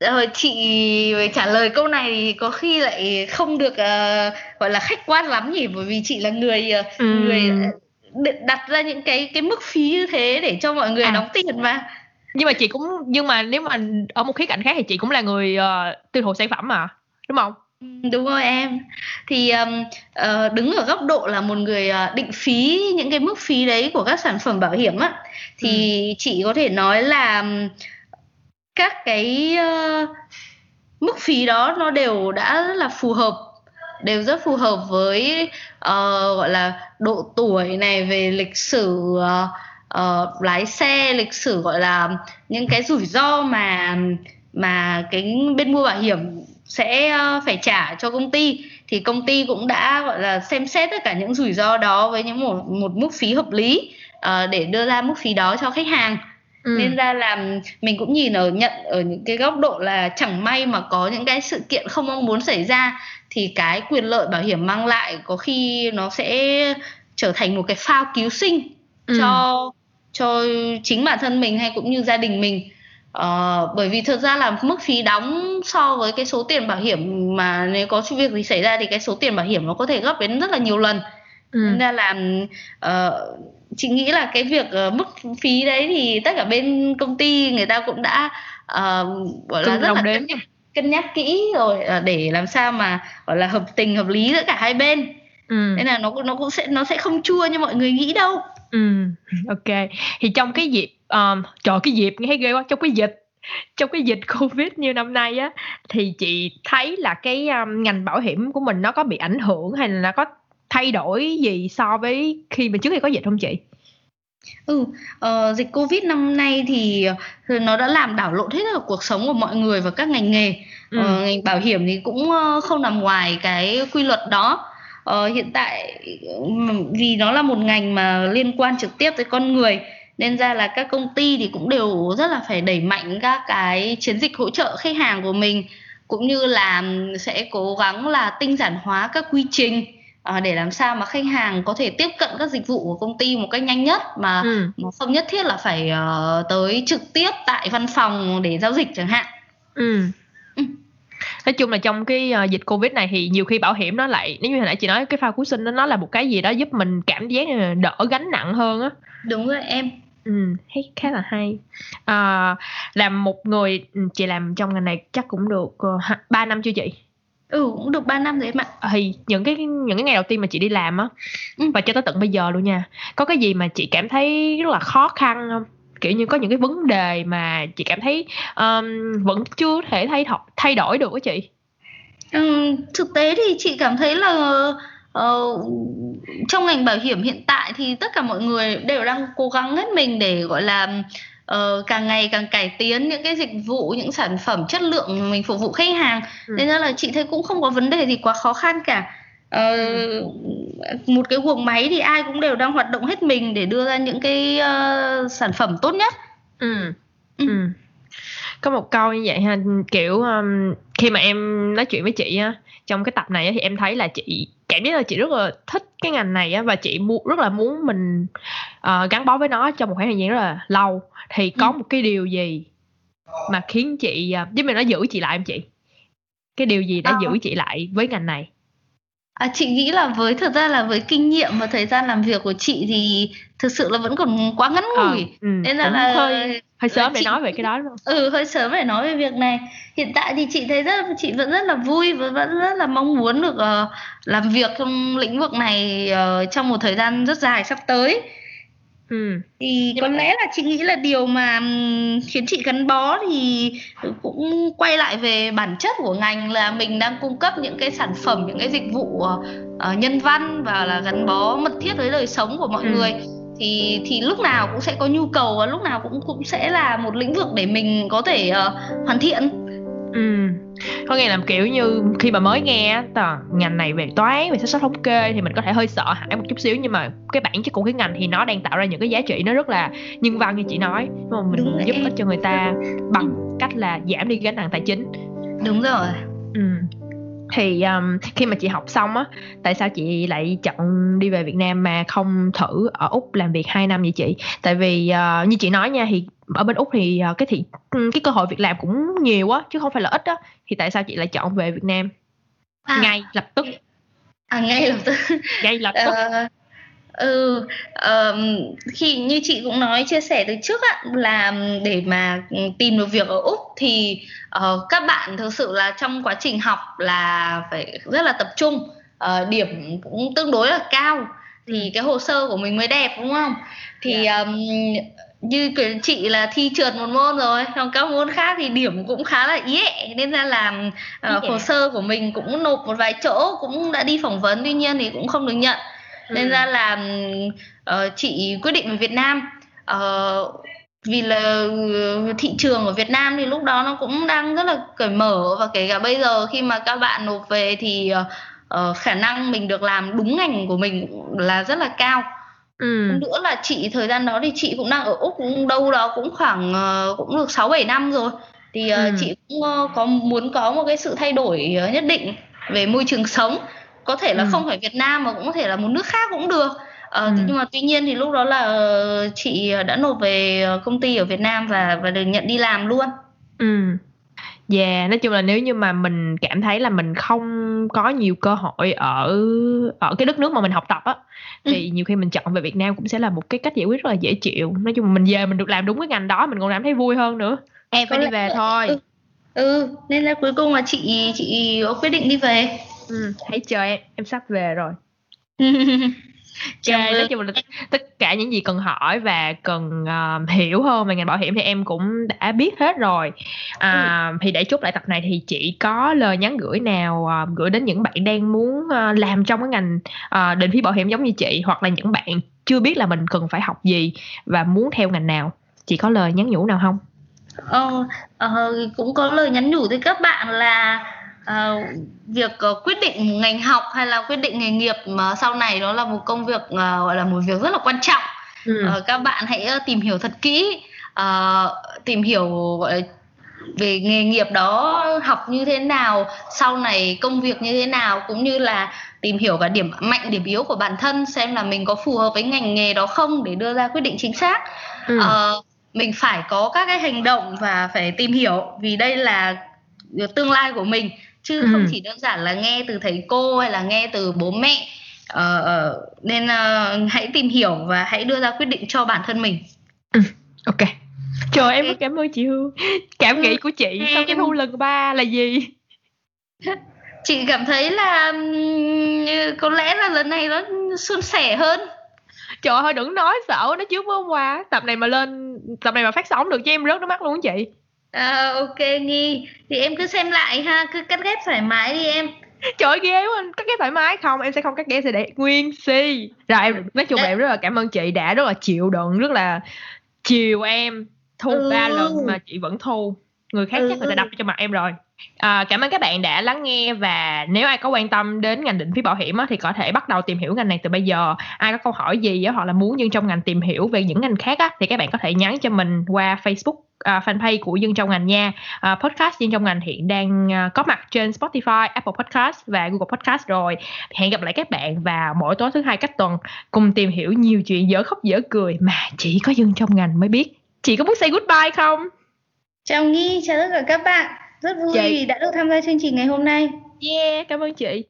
rồi chị trả lời câu này thì có khi lại không được uh, gọi là khách quan lắm nhỉ bởi vì chị là người uh, ừ. người đặt ra những cái cái mức phí như thế để cho mọi người à. đóng tiền mà nhưng mà chị cũng nhưng mà nếu mà ở một khía cạnh khác thì chị cũng là người uh, tiêu thụ sản phẩm mà đúng không đúng rồi em thì uh, đứng ở góc độ là một người uh, định phí những cái mức phí đấy của các sản phẩm bảo hiểm á thì ừ. chị có thể nói là các cái mức phí đó nó đều đã rất là phù hợp đều rất phù hợp với uh, gọi là độ tuổi này về lịch sử uh, uh, lái xe lịch sử gọi là những cái rủi ro mà mà cái bên mua bảo hiểm sẽ ờ, phải trả cho công ty thì công ty cũng đã gọi là xem xét tất cả những rủi ro đó với những một một mức phí hợp lý uh, để đưa ra mức phí đó cho khách hàng ừ. nên ra là mình cũng nhìn ở nhận ở những cái góc độ là chẳng may mà có những cái sự kiện không mong muốn xảy ra thì cái quyền lợi bảo hiểm mang lại có khi nó sẽ trở thành một cái phao cứu sinh ừ. cho cho chính bản thân mình hay cũng như gia đình mình Ờ, bởi vì thực ra là mức phí đóng so với cái số tiền bảo hiểm mà nếu có việc gì xảy ra thì cái số tiền bảo hiểm nó có thể gấp đến rất là nhiều lần ừ. nên là uh, chị nghĩ là cái việc uh, mức phí đấy thì tất cả bên công ty người ta cũng đã uh, gọi là rất là đến. Cân, nhắc, cân nhắc kỹ rồi uh, để làm sao mà gọi là hợp tình hợp lý giữa cả hai bên ừ. nên là nó nó cũng sẽ nó sẽ không chua như mọi người nghĩ đâu ừ ok thì trong cái dịp um, trời cái dịp nghe ghê quá trong cái dịch trong cái dịch covid như năm nay á thì chị thấy là cái um, ngành bảo hiểm của mình nó có bị ảnh hưởng hay là nó có thay đổi gì so với khi mà trước khi có dịch không chị Ừ, uh, dịch Covid năm nay thì nó đã làm đảo lộn hết cả cuộc sống của mọi người và các ngành nghề. Ừ. Uh, ngành bảo hiểm thì cũng không nằm ngoài cái quy luật đó. Uh, hiện tại vì nó là một ngành mà liên quan trực tiếp tới con người nên ra là các công ty thì cũng đều rất là phải đẩy mạnh các cái chiến dịch hỗ trợ khách hàng của mình cũng như là sẽ cố gắng là tinh giản hóa các quy trình uh, để làm sao mà khách hàng có thể tiếp cận các dịch vụ của công ty một cách nhanh nhất mà, ừ. không nhất thiết là phải uh, tới trực tiếp tại văn phòng để giao dịch chẳng hạn. Ừ. ừ. nói chung là trong cái uh, dịch covid này thì nhiều khi bảo hiểm nó lại nếu như hồi nãy chị nói cái pha cứu sinh đó nó là một cái gì đó giúp mình cảm giác đỡ gánh nặng hơn á đúng rồi em ừ thấy khá là hay. À, làm một người ừ, chị làm trong ngành này chắc cũng được uh, 3 năm chưa chị? Ừ cũng được 3 năm rồi em ạ. Thì những cái những cái ngày đầu tiên mà chị đi làm á ừ. và cho tới tận bây giờ luôn nha có cái gì mà chị cảm thấy rất là khó khăn không? Kiểu như có những cái vấn đề mà chị cảm thấy um, vẫn chưa thể thay thay đổi được á chị? Ừ, thực tế thì chị cảm thấy là uh, trong ngành bảo hiểm hiện tại thì tất cả mọi người đều đang cố gắng hết mình để gọi là uh, càng ngày càng cải tiến những cái dịch vụ những sản phẩm chất lượng mình phục vụ khách hàng ừ. nên là chị thấy cũng không có vấn đề gì quá khó khăn cả uh, một cái guồng máy thì ai cũng đều đang hoạt động hết mình để đưa ra những cái uh, sản phẩm tốt nhất ừ. Ừ. ừ. có một câu như vậy ha kiểu um, khi mà em nói chuyện với chị á trong cái tập này thì em thấy là chị cảm giác là chị rất là thích cái ngành này á và chị mu- rất là muốn mình uh, gắn bó với nó trong một khoảng thời gian rất là lâu thì có ừ. một cái điều gì mà khiến chị uh, với mình nó giữ chị lại em chị cái điều gì đã à. giữ chị lại với ngành này À, chị nghĩ là với thực ra là với kinh nghiệm và thời gian làm việc của chị thì thực sự là vẫn còn quá ngắn ờ, ngủi. à, ừ, nên là, là hơi hơi sớm để nói về cái đó luôn ừ hơi sớm để nói về việc này. Hiện tại thì chị thấy rất chị vẫn rất là vui và vẫn rất là mong muốn được uh, làm việc trong lĩnh vực này uh, trong một thời gian rất dài sắp tới Ừ. Thì có lẽ là chị nghĩ là điều mà khiến chị gắn bó thì cũng quay lại về bản chất của ngành là mình đang cung cấp những cái sản phẩm, những cái dịch vụ uh, nhân văn và là gắn bó mật thiết với đời sống của mọi ừ. người thì thì lúc nào cũng sẽ có nhu cầu và lúc nào cũng cũng sẽ là một lĩnh vực để mình có thể uh, hoàn thiện. Ừ có nghĩa là kiểu như khi mà mới nghe tờ ngành này về toán về xác suất thống kê thì mình có thể hơi sợ hãi một chút xíu. Nhưng mà cái bản chất của cái ngành thì nó đang tạo ra những cái giá trị nó rất là nhân văn như chị nói. Mà mình Đúng giúp ích cho người ta bằng cách là giảm đi gánh nặng tài chính. Đúng rồi. Ừ thì um, khi mà chị học xong á tại sao chị lại chọn đi về Việt Nam mà không thử ở úc làm việc 2 năm vậy chị? Tại vì uh, như chị nói nha thì ở bên úc thì uh, cái thì cái cơ hội việc làm cũng nhiều á chứ không phải là ít á. Thì tại sao chị lại chọn về Việt Nam? À. ngay lập tức. À ngay lập tức. Ngay lập tức. Uh, ừ um, khi như chị cũng nói chia sẻ từ trước á là để mà tìm được việc ở úc thì uh, các bạn thực sự là trong quá trình học là phải rất là tập trung uh, điểm cũng tương đối là cao. Thì ừ. cái hồ sơ của mình mới đẹp đúng không? Thì yeah. um, như chị là thi trượt một môn rồi còn các môn khác thì điểm cũng khá là ý ẹ. Nên ra làm uh, hồ sơ của mình cũng nộp một vài chỗ cũng đã đi phỏng vấn tuy nhiên thì cũng không được nhận nên ra là uh, chị quyết định về Việt Nam. Uh, vì là ờ, thị trường ở Việt Nam thì lúc đó nó cũng đang rất là cởi mở. Và kể cả bây giờ khi mà các bạn nộp về thì uh, khả năng mình được làm đúng ngành của mình là rất là cao. Ừ. nữa là chị thời gian đó thì chị cũng đang ở úc cũng đâu đó cũng khoảng uh, cũng được sáu bảy năm rồi. Thì uh, ừ. chị cũng uh, có muốn có một cái sự thay đổi uh, nhất định về môi trường sống có thể là ừ. không phải Việt Nam mà cũng có thể là một nước khác cũng được ờ, ừ. nhưng mà tuy nhiên thì lúc đó là uh, chị đã nộp về công ty ở Việt Nam và và được nhận đi làm luôn ừ Yeah, nói chung là nếu như mà mình cảm thấy là mình không có nhiều cơ hội ở ở cái đất nước mà mình học tập á ừ. thì nhiều khi mình chọn về Việt Nam cũng sẽ là một cái cách giải quyết rất là dễ chịu. Nói chung là mình về mình được làm đúng cái ngành đó mình còn cảm thấy vui hơn nữa. Em phải đi về thôi. Ừ. ừ, nên là cuối cùng là chị chị quyết định đi về. Ừ, hãy chờ em, em sắp về rồi. Ok, nói chung là tất cả những gì cần hỏi và cần uh, hiểu hơn về ngành bảo hiểm thì em cũng đã biết hết rồi. À, ừ. Thì để chốt lại tập này thì chị có lời nhắn gửi nào uh, gửi đến những bạn đang muốn uh, làm trong cái ngành uh, định phí bảo hiểm giống như chị hoặc là những bạn chưa biết là mình cần phải học gì và muốn theo ngành nào. Chị có lời nhắn nhủ nào không? Ờ, uh, cũng có lời nhắn nhủ tới các bạn là uh, việc uh, quyết định ngành học hay là quyết định nghề nghiệp mà sau này đó là một công việc uh, gọi là một việc rất là quan trọng ừ. uh, các bạn hãy uh, tìm hiểu thật kỹ uh, tìm hiểu gọi là về nghề nghiệp đó học như thế nào sau này công việc như thế nào cũng như là tìm hiểu cả điểm mạnh điểm yếu của bản thân xem là mình có phù hợp với ngành nghề đó không để đưa ra quyết định chính xác ừ. uh, mình phải có các cái hành động và phải tìm hiểu vì đây là tương lai của mình chứ ừ. không chỉ đơn giản là nghe từ thầy cô hay là nghe từ bố mẹ. Uh, nên uh, hãy tìm hiểu và hãy đưa ra quyết định cho bản thân mình. Ừ. ok. Trời em rất cảm ơn chị hương. Cảm nghĩ của chị sau cái thu lần ba là gì? Chị cảm thấy là có lẽ là lần này nó suôn sẻ hơn. Trời ơi đừng nói sợ nó trước với hôm qua tập này mà lên tập này mà phát sóng được cho em rớt nước mắt luôn chị à, ok nghi thì em cứ xem lại ha cứ cắt ghép thoải mái đi em. Trời ơi ghê quá. Cắt ghép thoải mái không? Em sẽ không cắt ghép sẽ để nguyên si. Rồi em nói chung là em rất là cảm ơn chị đã rất là chịu đựng rất là chiều em thu ừ. ba lần mà chị vẫn thu. Người khác ừ. chắc người ta đập cho mặt em rồi À, cảm ơn các bạn đã lắng nghe và nếu ai có quan tâm đến ngành định phí bảo hiểm á, thì có thể bắt đầu tìm hiểu ngành này từ bây giờ. Ai có câu hỏi gì á, hoặc là muốn dân trong ngành tìm hiểu về những ngành khác á, thì các bạn có thể nhắn cho mình qua Facebook uh, fanpage của dân trong ngành nha. Uh, podcast dân trong ngành hiện đang uh, có mặt trên Spotify, Apple Podcast và Google Podcast rồi. Hẹn gặp lại các bạn vào mỗi tối thứ hai cách tuần cùng tìm hiểu nhiều chuyện dở khóc dở cười mà chỉ có dân trong ngành mới biết. Chị có muốn say goodbye không? Chào Nghi, chào tất cả các bạn rất vui chị. vì đã được tham gia chương trình ngày hôm nay yeah cảm ơn chị